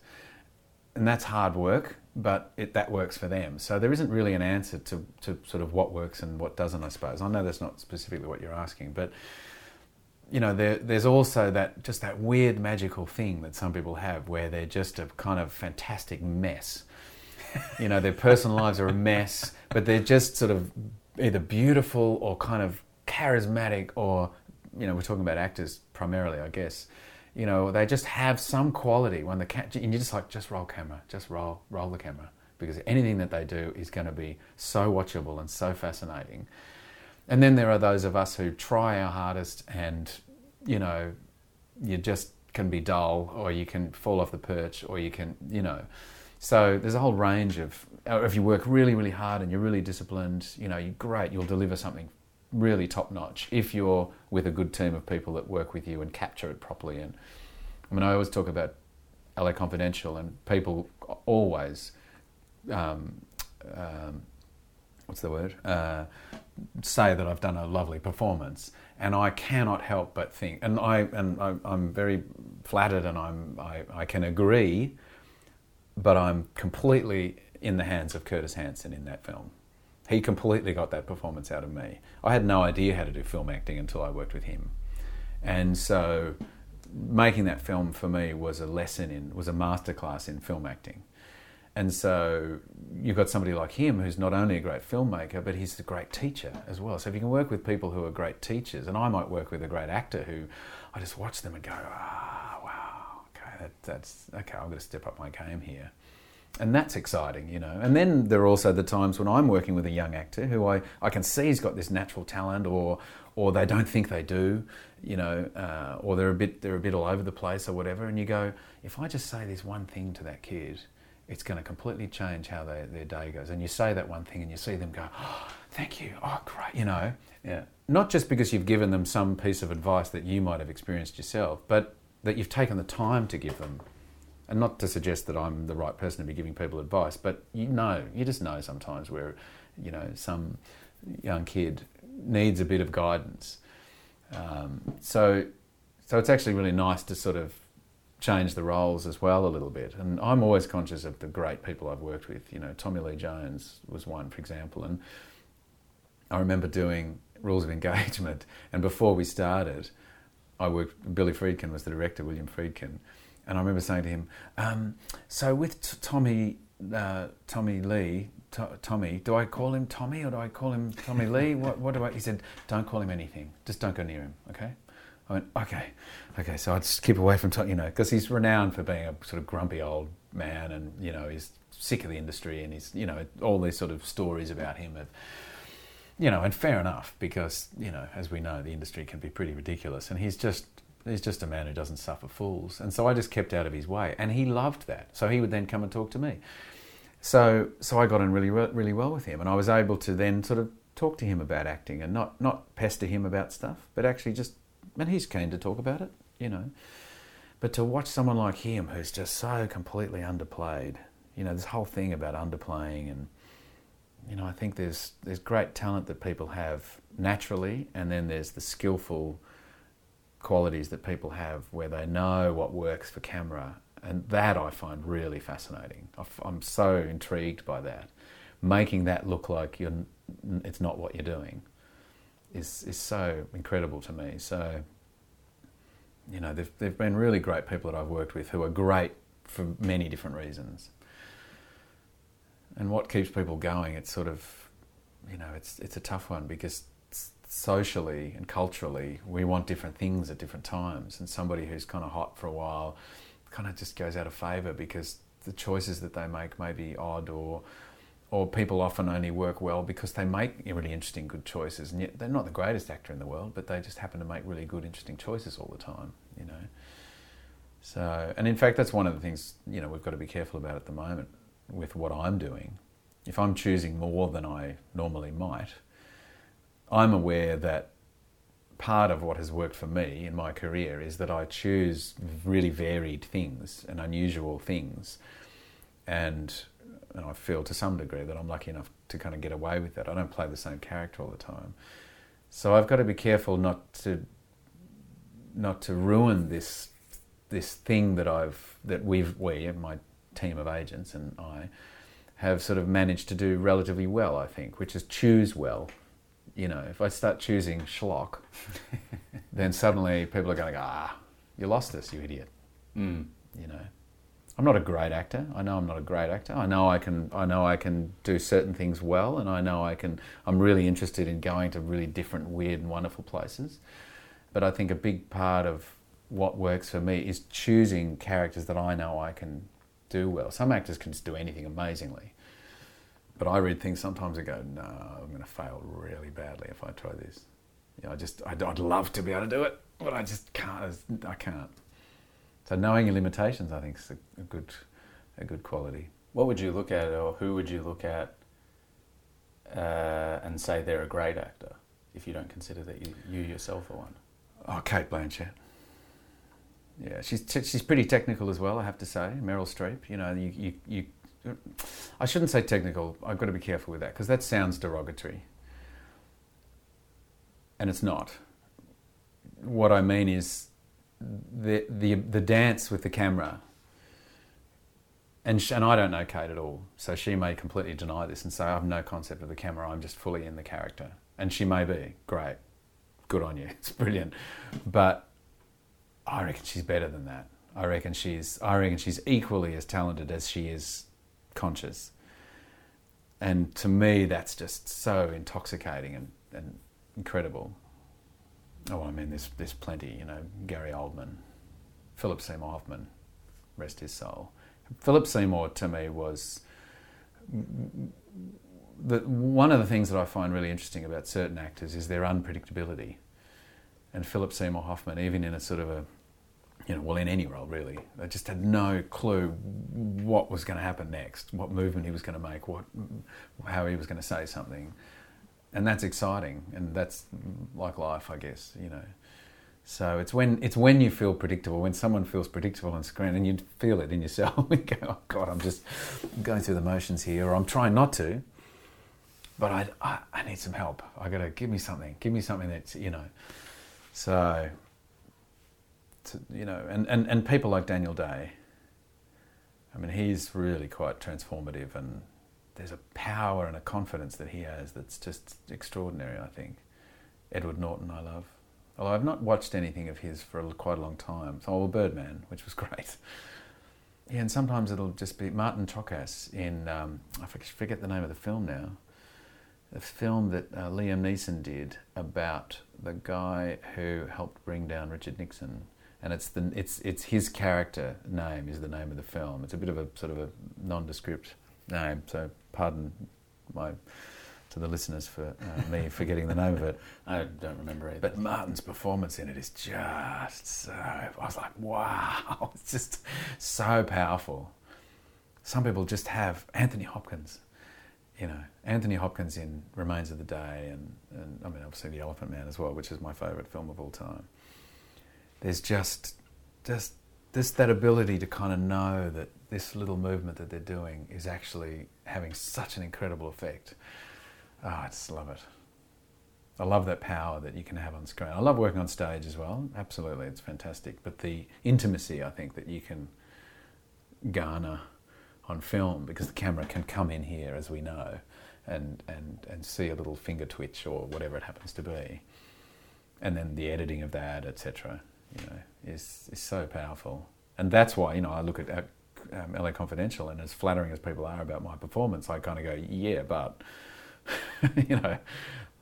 and that's hard work, but it, that works for them. So there isn't really an answer to, to sort of what works and what doesn't, I suppose. I know that's not specifically what you're asking, but you know, there, there's also that just that weird magical thing that some people have where they're just a kind of fantastic mess. you know, their personal lives are a mess, but they're just sort of either beautiful or kind of charismatic, or you know, we're talking about actors primarily, I guess. You know, they just have some quality when the cat, and you're just like, just roll camera, just roll, roll the camera, because anything that they do is going to be so watchable and so fascinating. And then there are those of us who try our hardest and, you know, you just can be dull or you can fall off the perch or you can, you know. So there's a whole range of, if you work really, really hard and you're really disciplined, you know, you're great, you'll deliver something really top notch if you're with a good team of people that work with you and capture it properly. And I mean, I always talk about LA Confidential and people always, um, um, what's the word? Uh, say that I've done a lovely performance, and I cannot help but think, and I and I, am very flattered, and I'm I, I can agree, but I'm completely in the hands of Curtis Hanson in that film. He completely got that performance out of me. I had no idea how to do film acting until I worked with him, and so making that film for me was a lesson in was a masterclass in film acting and so you've got somebody like him who's not only a great filmmaker, but he's a great teacher as well. So if you can work with people who are great teachers, and I might work with a great actor who I just watch them and go, ah, that, that's okay. I'm going to step up my game here. And that's exciting, you know. And then there are also the times when I'm working with a young actor who I, I can see he's got this natural talent, or or they don't think they do, you know, uh, or they're a bit they're a bit all over the place or whatever. And you go, if I just say this one thing to that kid, it's going to completely change how they, their day goes. And you say that one thing and you see them go, oh, thank you, oh, great, you know. Yeah. Not just because you've given them some piece of advice that you might have experienced yourself, but that you've taken the time to give them. And not to suggest that I'm the right person to be giving people advice, but you know, you just know sometimes where, you know, some young kid needs a bit of guidance. Um, so, so it's actually really nice to sort of change the roles as well a little bit. And I'm always conscious of the great people I've worked with. You know, Tommy Lee Jones was one, for example. And I remember doing Rules of Engagement, and before we started, I worked. Billy Friedkin was the director, William Friedkin, and I remember saying to him, um, "So with t- Tommy, uh, Tommy Lee, t- Tommy, do I call him Tommy or do I call him Tommy Lee? What, what do I?" He said, "Don't call him anything. Just don't go near him. Okay." I went, okay, okay. So I'd just keep away from, Tommy, you know, because he's renowned for being a sort of grumpy old man, and you know he's sick of the industry, and he's, you know, all these sort of stories about him of, you know, and fair enough because you know, as we know, the industry can be pretty ridiculous, and he's just he's just a man who doesn't suffer fools, and so I just kept out of his way, and he loved that. So he would then come and talk to me. So so I got on really really well with him, and I was able to then sort of talk to him about acting and not not pester him about stuff, but actually just and he's keen to talk about it, you know. But to watch someone like him who's just so completely underplayed, you know, this whole thing about underplaying and you know, I think there's there's great talent that people have naturally, and then there's the skillful qualities that people have where they know what works for camera, and that I find really fascinating. I'm so intrigued by that, making that look like you're it's not what you're doing is is so incredible to me. So, you know, they've they've been really great people that I've worked with who are great for many different reasons. And what keeps people going? It's sort of, you know, it's it's a tough one because socially and culturally we want different things at different times, and somebody who's kind of hot for a while kind of just goes out of favour because the choices that they make may be odd or or people often only work well because they make really interesting, good choices, and yet they're not the greatest actor in the world, but they just happen to make really good, interesting choices all the time, you know. So, and in fact, that's one of the things you know we've got to be careful about at the moment with what I'm doing. If I'm choosing more than I normally might, I'm aware that part of what has worked for me in my career is that I choose really varied things and unusual things, and and I feel to some degree that I'm lucky enough to kind of get away with that. I don't play the same character all the time, so I've got to be careful not to not to ruin this this thing that I've that we've we my team of agents and I have sort of managed to do relatively well, I think, which is choose well, You know, if I start choosing schlock, then suddenly people are going to go, ah, you lost us, you idiot. Mm. You know, I'm not a great actor. I know I'm not a great actor. I know I can. I know I can do certain things well, and I know I can. I'm really interested in going to really different, weird, and wonderful places. But I think a big part of what works for me is choosing characters that I know I can do well. Some actors can just do anything amazingly. But I read things sometimes and go, no, I'm going to fail really badly if I try this. You know, I just, I'd, I'd love to be able to do it, but I just can't. I can't. So knowing your limitations, I think, is a, a good, a good quality. What would you look at, or who would you look at, uh, and say they're a great actor, if you don't consider that you, you yourself are one? Oh, Cate Blanchett. Yeah, she's t- she's pretty technical as well. I have to say, Meryl Streep. You know, you you, you I shouldn't say technical. I've got to be careful with that because that sounds derogatory, and it's not. What I mean is the the the dance with the camera. And, and I don't know Cate at all, so she may completely deny this and say I have no concept of the camera. I'm just fully in the character, and she may be great, good on you, it's brilliant, but I reckon she's better than that. I reckon she's I reckon she's equally as talented as she is conscious. And to me that's just so intoxicating and, and incredible. Oh, I mean there's there's plenty, you know, Gary Oldman, Philip Seymour Hoffman, rest his soul. Philip Seymour to me was the, one of the things that I find really interesting about certain actors is their unpredictability. And Philip Seymour Hoffman, even in a sort of a you know, well, in any role really. They just had no clue what was going to happen next, what movement he was going to make, what, how he was going to say something, and that's exciting, and that's like life, I guess, you know. So it's when it's when you feel predictable, when someone feels predictable on screen, and you feel it in yourself. you go, "Oh God, I'm just going through the motions here," or "I'm trying not to." But I, I, I need some help. I got to give me something. Give me something that's you know. So to, you know, and, and, and people like Daniel Day. I mean, he's really quite transformative, and there's a power and a confidence that he has that's just extraordinary. I think Edward Norton, I love. Although I've not watched anything of his for a, quite a long time. So, well, Birdman, which was great. Yeah, and sometimes it'll just be Marton Csokas in, um, I forget the name of the film now, The film that uh, Liam Neeson did about the guy who helped bring down Richard Nixon and it's the it's it's his character name is the name of the film. It's a bit of a sort of a nondescript name, so pardon my to the listeners for uh, me forgetting the name of it. I don't remember it. But Martin's performance in it is just so. I was like, wow, it's just so powerful. Some people just have Anthony Hopkins. You know, Anthony Hopkins in Remains of the Day, and, and I mean, obviously The Elephant Man as well, which is my favourite film of all time there's just just this that ability to kind of know that this little movement that they're doing is actually having such an incredible effect. Oh, I just love it. I love that power that you can have on screen. I love working on stage as well. Absolutely, it's fantastic. But the intimacy, I think, that you can garner on film because the camera can come in here, as we know, and, and, and see a little finger twitch or whatever it happens to be. And then the editing of that, etc you know, is is so powerful. And that's why you know I look at, at um, LA Confidential, and as flattering as people are about my performance, I kind of go, yeah, but you know,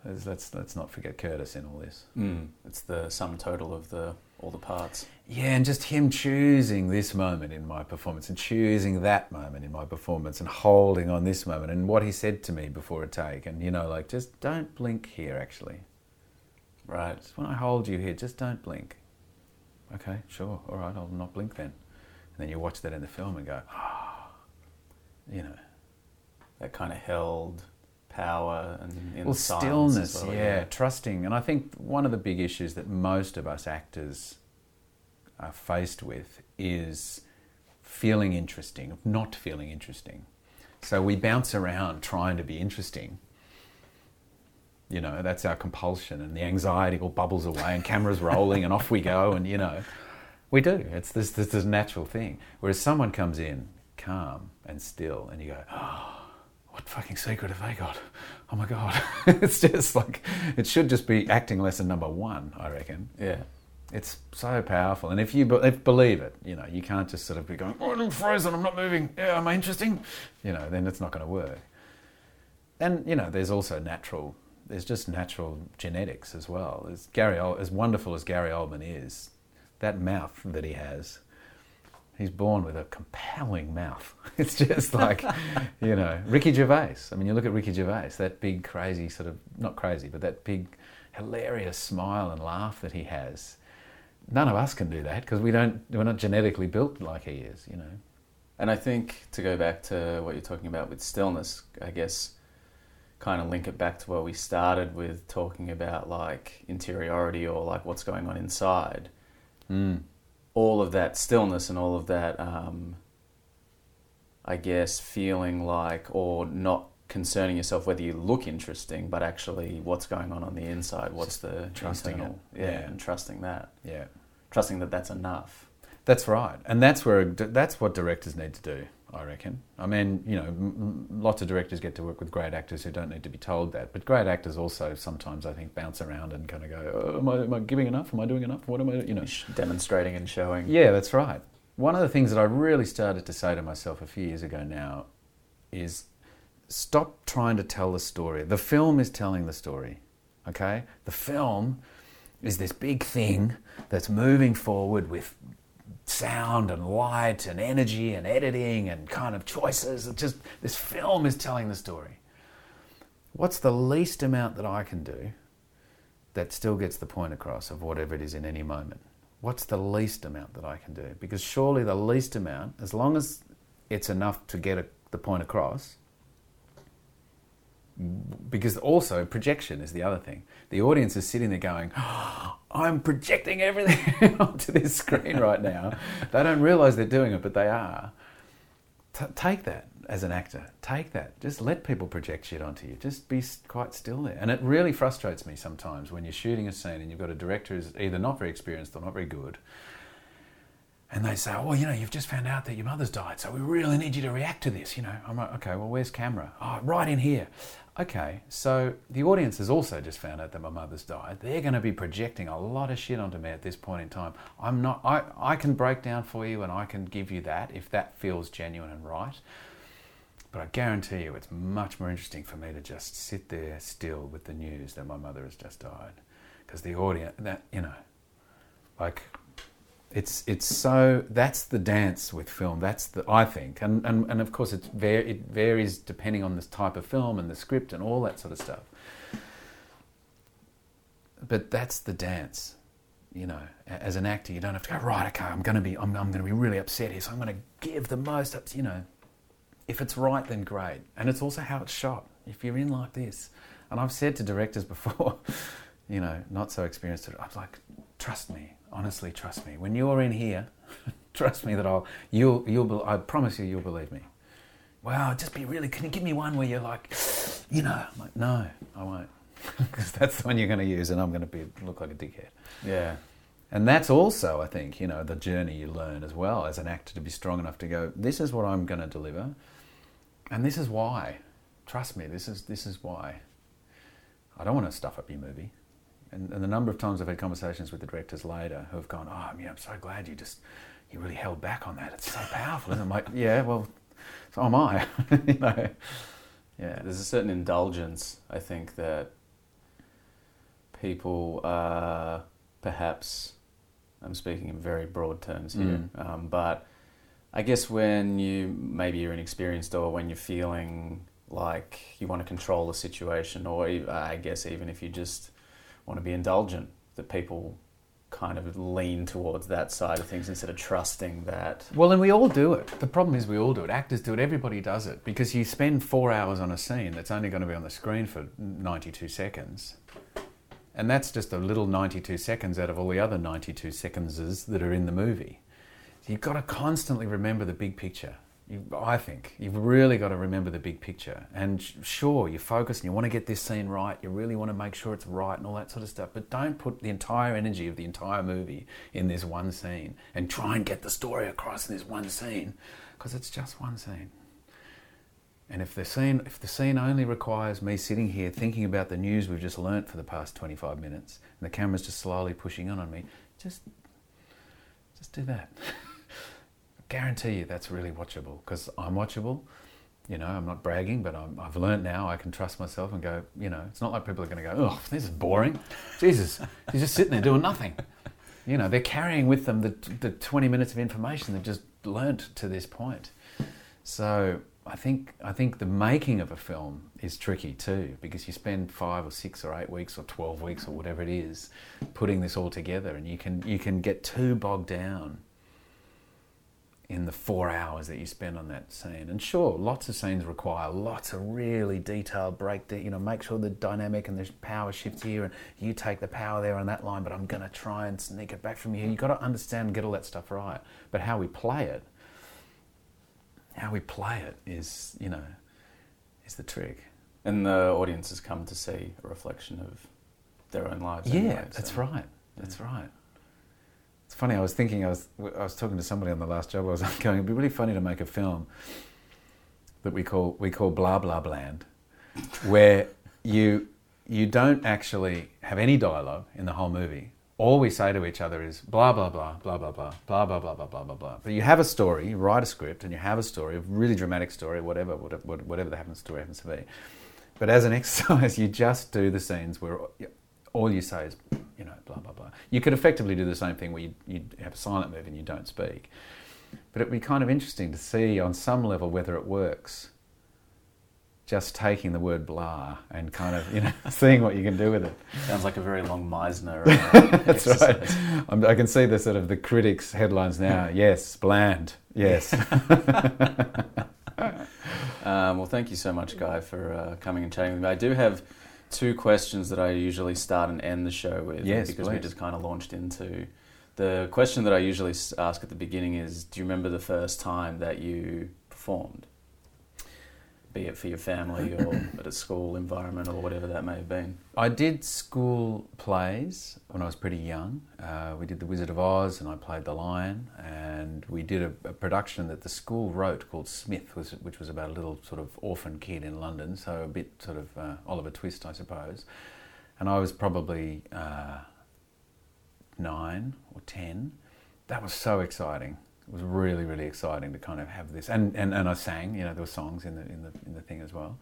let's let's not forget Curtis in all this. Mm. It's the sum total of the all the parts. Yeah, and just him choosing this moment in my performance, and choosing that moment in my performance, and holding on this moment, and what he said to me before a take, and you know, like just don't blink here, actually. Right. Just when I hold you here, just don't blink okay, sure, all right, I'll not blink then. And then you watch that in the film and go, ah, oh, you know. That kind of held power and well, stillness, well, yeah, yeah, trusting. And I think one of the big issues that most of us actors are faced with is feeling interesting, not feeling interesting. So we bounce around trying to be interesting you know, that's our compulsion, and the anxiety all bubbles away, and cameras rolling, and off we go, and you know, we do. It's this this, this natural thing. Whereas someone comes in calm and still, and you go, oh, what fucking secret have they got? Oh my god! it's just like it should just be acting lesson number one. I reckon. Yeah. It's so powerful, and if you be- if believe it, you know you can't just sort of be going, "Oh, I'm frozen, I'm not moving. Yeah, am I interesting?" You know, then it's not going to work. And you know, there's also natural. There's just natural genetics as well. As Gary, as wonderful as Gary Oldman is, that mouth that he has, he's born with a compelling mouth. It's just like, you know, Ricky Gervais. I mean, you look at Ricky Gervais, that big, crazy sort of, not crazy, but that big, hilarious smile and laugh that he has. None of us can do that because we don't, we're not genetically built like he is, you know. And I think to go back to what you're talking about with stillness, I guess kind of link it back to where we started with talking about like interiority or like what's going on inside. Mm. All of that stillness and all of that, um, I guess, feeling like or not concerning yourself whether you look interesting, but actually what's going on on the inside. What's the trusting internal, it. yeah, Yeah. and trusting that, Yeah. trusting that that's enough. That's right, and that's where that's what directors need to do. I reckon. I mean, you know, m- lots of directors get to work with great actors who don't need to be told that, but great actors also sometimes I think bounce around and kind of go, oh, am, I, "Am I giving enough? Am I doing enough? What am I?" You know. Demonstrating and showing. Yeah, that's right. One of the things that I really started to say to myself a few years ago now is stop trying to tell the story. The film is telling the story. Okay? The film is this big thing that's moving forward with sound and light and energy and editing and kind of choices. It's just this film is telling the story. What's the least amount that I can do that still gets the point across of whatever it is in any moment? What's the least amount that I can do? Because surely the least amount, as long as it's enough to get a, the point across, because also projection is the other thing. The audience is sitting there going, "Oh, I'm projecting everything onto this screen right now. They don't realize they're doing it, but they are. T- take that as an actor. Take that. Just let people project shit onto you. Just be quite still there. And it really frustrates me sometimes when you're shooting a scene and you've got a director who's either not very experienced or not very good. And they say, well, you know, you've just found out that your mother's died, so we really need you to react to this. You know, I'm like, okay, well, where's camera? Oh, right in here. Okay, so the audience has also just found out that my mother's died. They're going to be projecting a lot of shit onto me at this point in time. I'm not. I, I can break down for you and I can give you that if that feels genuine and right. But I guarantee you, it's much more interesting for me to just sit there still with the news that my mother has just died, because the audience, that you know, like it's it's so that's the dance with film. That's the I think, and and, and of course it's var- it varies depending on the type of film and the script and all that sort of stuff. But that's the dance, you know. As an actor, you don't have to go right. Okay, I'm going to be I'm, I'm to be really upset here, so I'm going to give the most. You know, if it's right, then great. And it's also how it's shot. If you're in like this, and I've said to directors before, you know, not so experienced, I'm like, trust me, honestly, trust me. When you're in here, trust me that I'll, you'll, you'll, be- I promise you, you'll believe me. Wow, just be really, can you give me one where you're like, you know, I'm like, no, I won't. Because that's the one you're going to use, and I'm going to be look like a dickhead. Yeah. And that's also, I think, you know, the journey you learn as well as an actor to be strong enough to go, this is what I'm going to deliver, and this is why. Trust me, this is this is why. I don't want to stuff up your movie. And, and the number of times I've had conversations with the directors later who have gone, oh, yeah, I'm so glad you just you really held back on that. It's so powerful. And I'm like, yeah, well, so am I. you know, yeah. There's a certain indulgence, I think, that people uh, perhaps, I'm speaking in very broad terms here, um, but I guess when you maybe you're inexperienced or when you're feeling like you want to control the situation, or I guess even if you just want to be indulgent, that people kind of lean towards that side of things instead of trusting that. Well, and we all do it. The problem is we all do it. Actors do it. Everybody does it because you spend four hours on a scene that's only going to be on the screen for 92 seconds. And that's just a little 92 seconds out of all the other 92 seconds that are in the movie. So you've got to constantly remember the big picture. You, I think you've really got to remember the big picture. And sure, you focus and you want to get this scene right. You really want to make sure it's right and all that sort of stuff. But don't put the entire energy of the entire movie in this one scene and try and get the story across in this one scene because it's just one scene. And if the scene if the scene only requires me sitting here thinking about the news we've just learnt for the past 25 minutes and the camera's just slowly pushing on on me, just just do that. Guarantee you that's really watchable because I'm watchable. You know, I'm not bragging, but I'm, I've learned now I can trust myself and go, you know, it's not like people are going to go, oh, this is boring. Jesus, he's just sitting there doing nothing. You know, they're carrying with them the, the 20 minutes of information they've just learnt to this point. So I think I think the making of a film is tricky too because you spend five or six or eight weeks or twelve weeks or whatever it is putting this all together, and you can you can get too bogged down in the four hours that you spend on that scene. And sure, lots of scenes require lots of really detailed breakdown. You know, make sure the dynamic and the power shifts here, and you take the power there on that line. But I'm going to try and sneak it back from here. You've got to understand and get all that stuff right. But how we play it how we play it is, you know, is the trick. And the audience has come to see a reflection of their own lives. Yeah, anyway, that's right. That's right. Funny. I was thinking. I was I was talking to somebody on the last job. I was going. It'd be really funny to make a film that we call we call blah blah bland, where you you don't actually have any dialogue in the whole movie. All we say to each other is blah blah blah blah blah blah blah blah blah blah blah blah blah. But you have a story, you write a script, and you have a story, a really dramatic story, whatever whatever, whatever the happens story happens to be. But as an exercise, you just do the scenes where all you say is, you know, blah blah blah. You could effectively do the same thing where you you have a silent move and you don't speak. But it'd be kind of interesting to see on some level whether it works. Just taking the word blah and kind of, you know, seeing what you can do with it. Sounds like a very long Meisner. Uh, That's right. I'm, I can see the sort of the critics' headlines now. Yes, bland. Yes. Um, well, thank you so much, Guy, for uh, coming and chatting with me. I do have two questions that I usually start and end the show with. Yes, because we just kind of launched into. The question that I usually ask at the beginning is Do you remember the first time that you performed? Be it for your family or at a school environment or whatever that may have been. I did school plays when I was pretty young. Uh, we did The Wizard of Oz and I played the lion. And we did a, a production that the school wrote called Smith, was, which was about a little sort of orphan kid in London. So a bit sort of uh, Oliver Twist, I suppose. And I was probably uh, nine or ten. That was so exciting. It was really, really exciting to kind of have this. And, and, and I sang, you know, there were songs in the, in, the, in the thing as well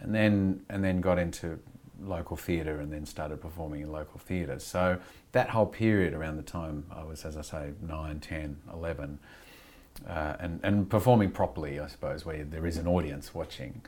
and then and then got into local theatre and then started performing in local theatres. So that whole period around the time I was, as I say, 9, 10, 11, uh, and, and performing properly, I suppose, where there is an audience watching.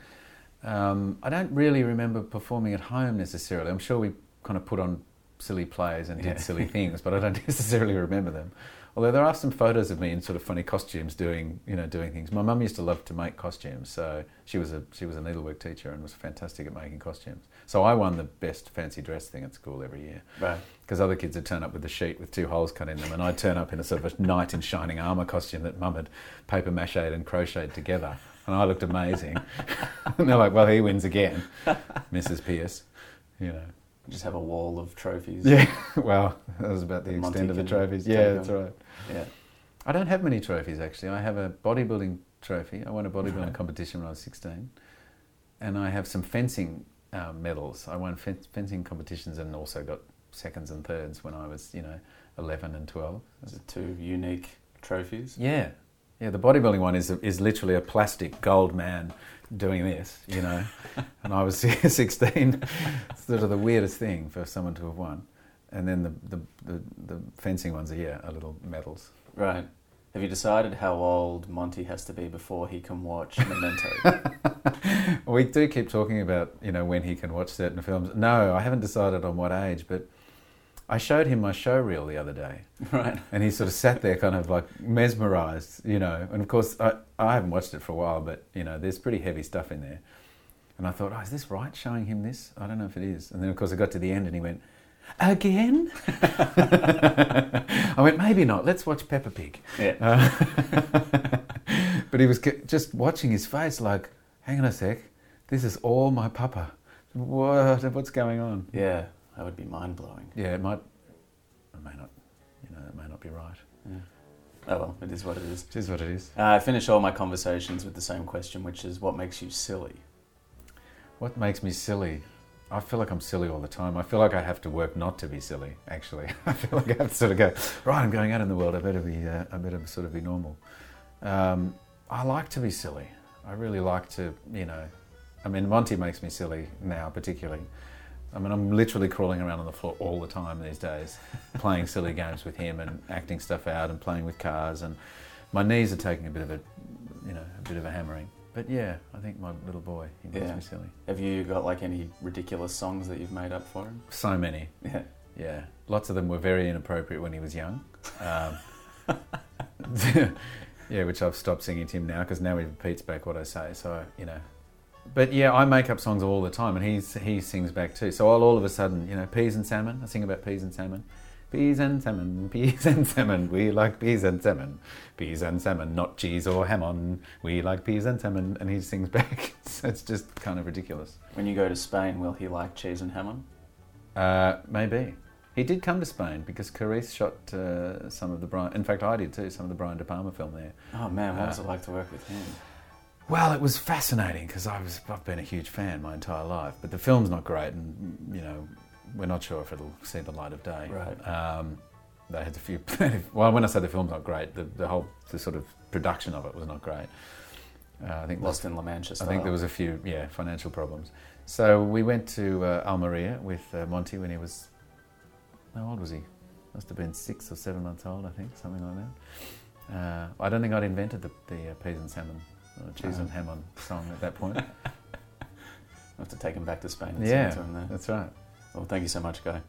Um, I don't really remember performing at home necessarily. I'm sure we kind of put on silly plays and Yeah. did silly things, but I don't necessarily remember them. Although there are some photos of me in sort of funny costumes doing, you know, doing things. My mum used to love to make costumes, so she was a she was a needlework teacher and was fantastic at making costumes. So I won the best fancy dress thing at school every year Right. because other kids would turn up with a sheet with two holes cut in them, and I'd turn up in a sort of a knight in shining armour costume that mum had paper mache and crocheted together, and I looked amazing. and they're like, "Well, he wins again, Mrs. Pearce," you know. Just have a wall of trophies. Yeah, well, that was about the Monte extent of the trophies. Yeah, that's right. Yeah. I don't have many trophies actually. I have a bodybuilding trophy. I won a bodybuilding Right. competition when I was 16. And I have some fencing uh, medals. I won fen- fencing competitions and also got seconds and thirds when I was, you know, 11 and 12. Those are two unique trophies. Yeah. Yeah, the bodybuilding one is, is literally a plastic gold man doing this, you know. and I was 16. sort of the weirdest thing for someone to have won. And then the, the, the, the fencing ones are, yeah, are little medals. Right. Have you decided how old Monte has to be before he can watch Memento? We do keep talking about, you know, when he can watch certain films. No, I haven't decided on what age, but I showed him my show reel the other day, right. and he sort of sat there, kind of like mesmerized, you know. And of course, I, I haven't watched it for a while, but you know, there's pretty heavy stuff in there. And I thought, oh, is this right? Showing him this? I don't know if it is. And then, of course, I got to the end, and he went, again. I went, maybe not. Let's watch Peppa Pig. Yeah. Uh, but he was just watching his face, like, hang on a sec, this is all my papa. What? What's going on? Yeah. That would be mind blowing. Yeah, it might, it may not, you know, it may not be right. Yeah. Oh well, it is what it is. It is what it is. Uh, I finish all my conversations with the same question, which is what makes you silly? What makes me silly? I feel like I'm silly all the time. I feel like I have to work not to be silly. Actually, I feel like I have to sort of go right. I'm going out in the world. I better be. Uh, I better sort of be normal. Um, I like to be silly. I really like to. You know, I mean, Monte makes me silly now, particularly. I mean, I'm literally crawling around on the floor all the time these days, playing silly games with him and acting stuff out and playing with cars. And my knees are taking a bit of a, you know, a bit of a hammering. But yeah, I think my little boy, he makes Yeah. me silly. Have you got like any ridiculous songs that you've made up for him? So many. Yeah. Yeah, lots of them were very inappropriate when he was young. Um, yeah, which I've stopped singing to him now because now he repeats back what I say. So you know, but yeah, I make up songs all the time, and he's he sings back too. So I'll all of a sudden, you know, peas and salmon. I sing about peas and salmon. Peas and salmon, peas and salmon. We like peas and salmon, peas and salmon, not cheese or ham on. We like peas and salmon, and he sings back. so it's just kind of ridiculous. When you go to Spain, will he like cheese and ham on? Uh, maybe. He did come to Spain because Carice shot uh, some of the Brian. In fact, I did too. Some of the Brian De Palma film there. Oh man, what was Uh, it like to work with him? Well, it was fascinating because I was I've been a huge fan my entire life, but the film's not great, and you know we're not sure if it'll see the light of day. Right. Um, they had a few. well, when I say the film's not great, the, the whole the sort of production of it was not great. Uh, I think Lost in La Mancha I think there was a few, yeah, financial problems. So we went to uh, Almeria with uh, Monte when he was, how old was he? Must have been six or seven months old, I think, something like that. Uh, I don't think I'd invented the, the uh, peas and salmon, cheese and ham on song at that point. I have to take him back to Spain and yeah, to him there. that's right. Well, thank you so much, Guy.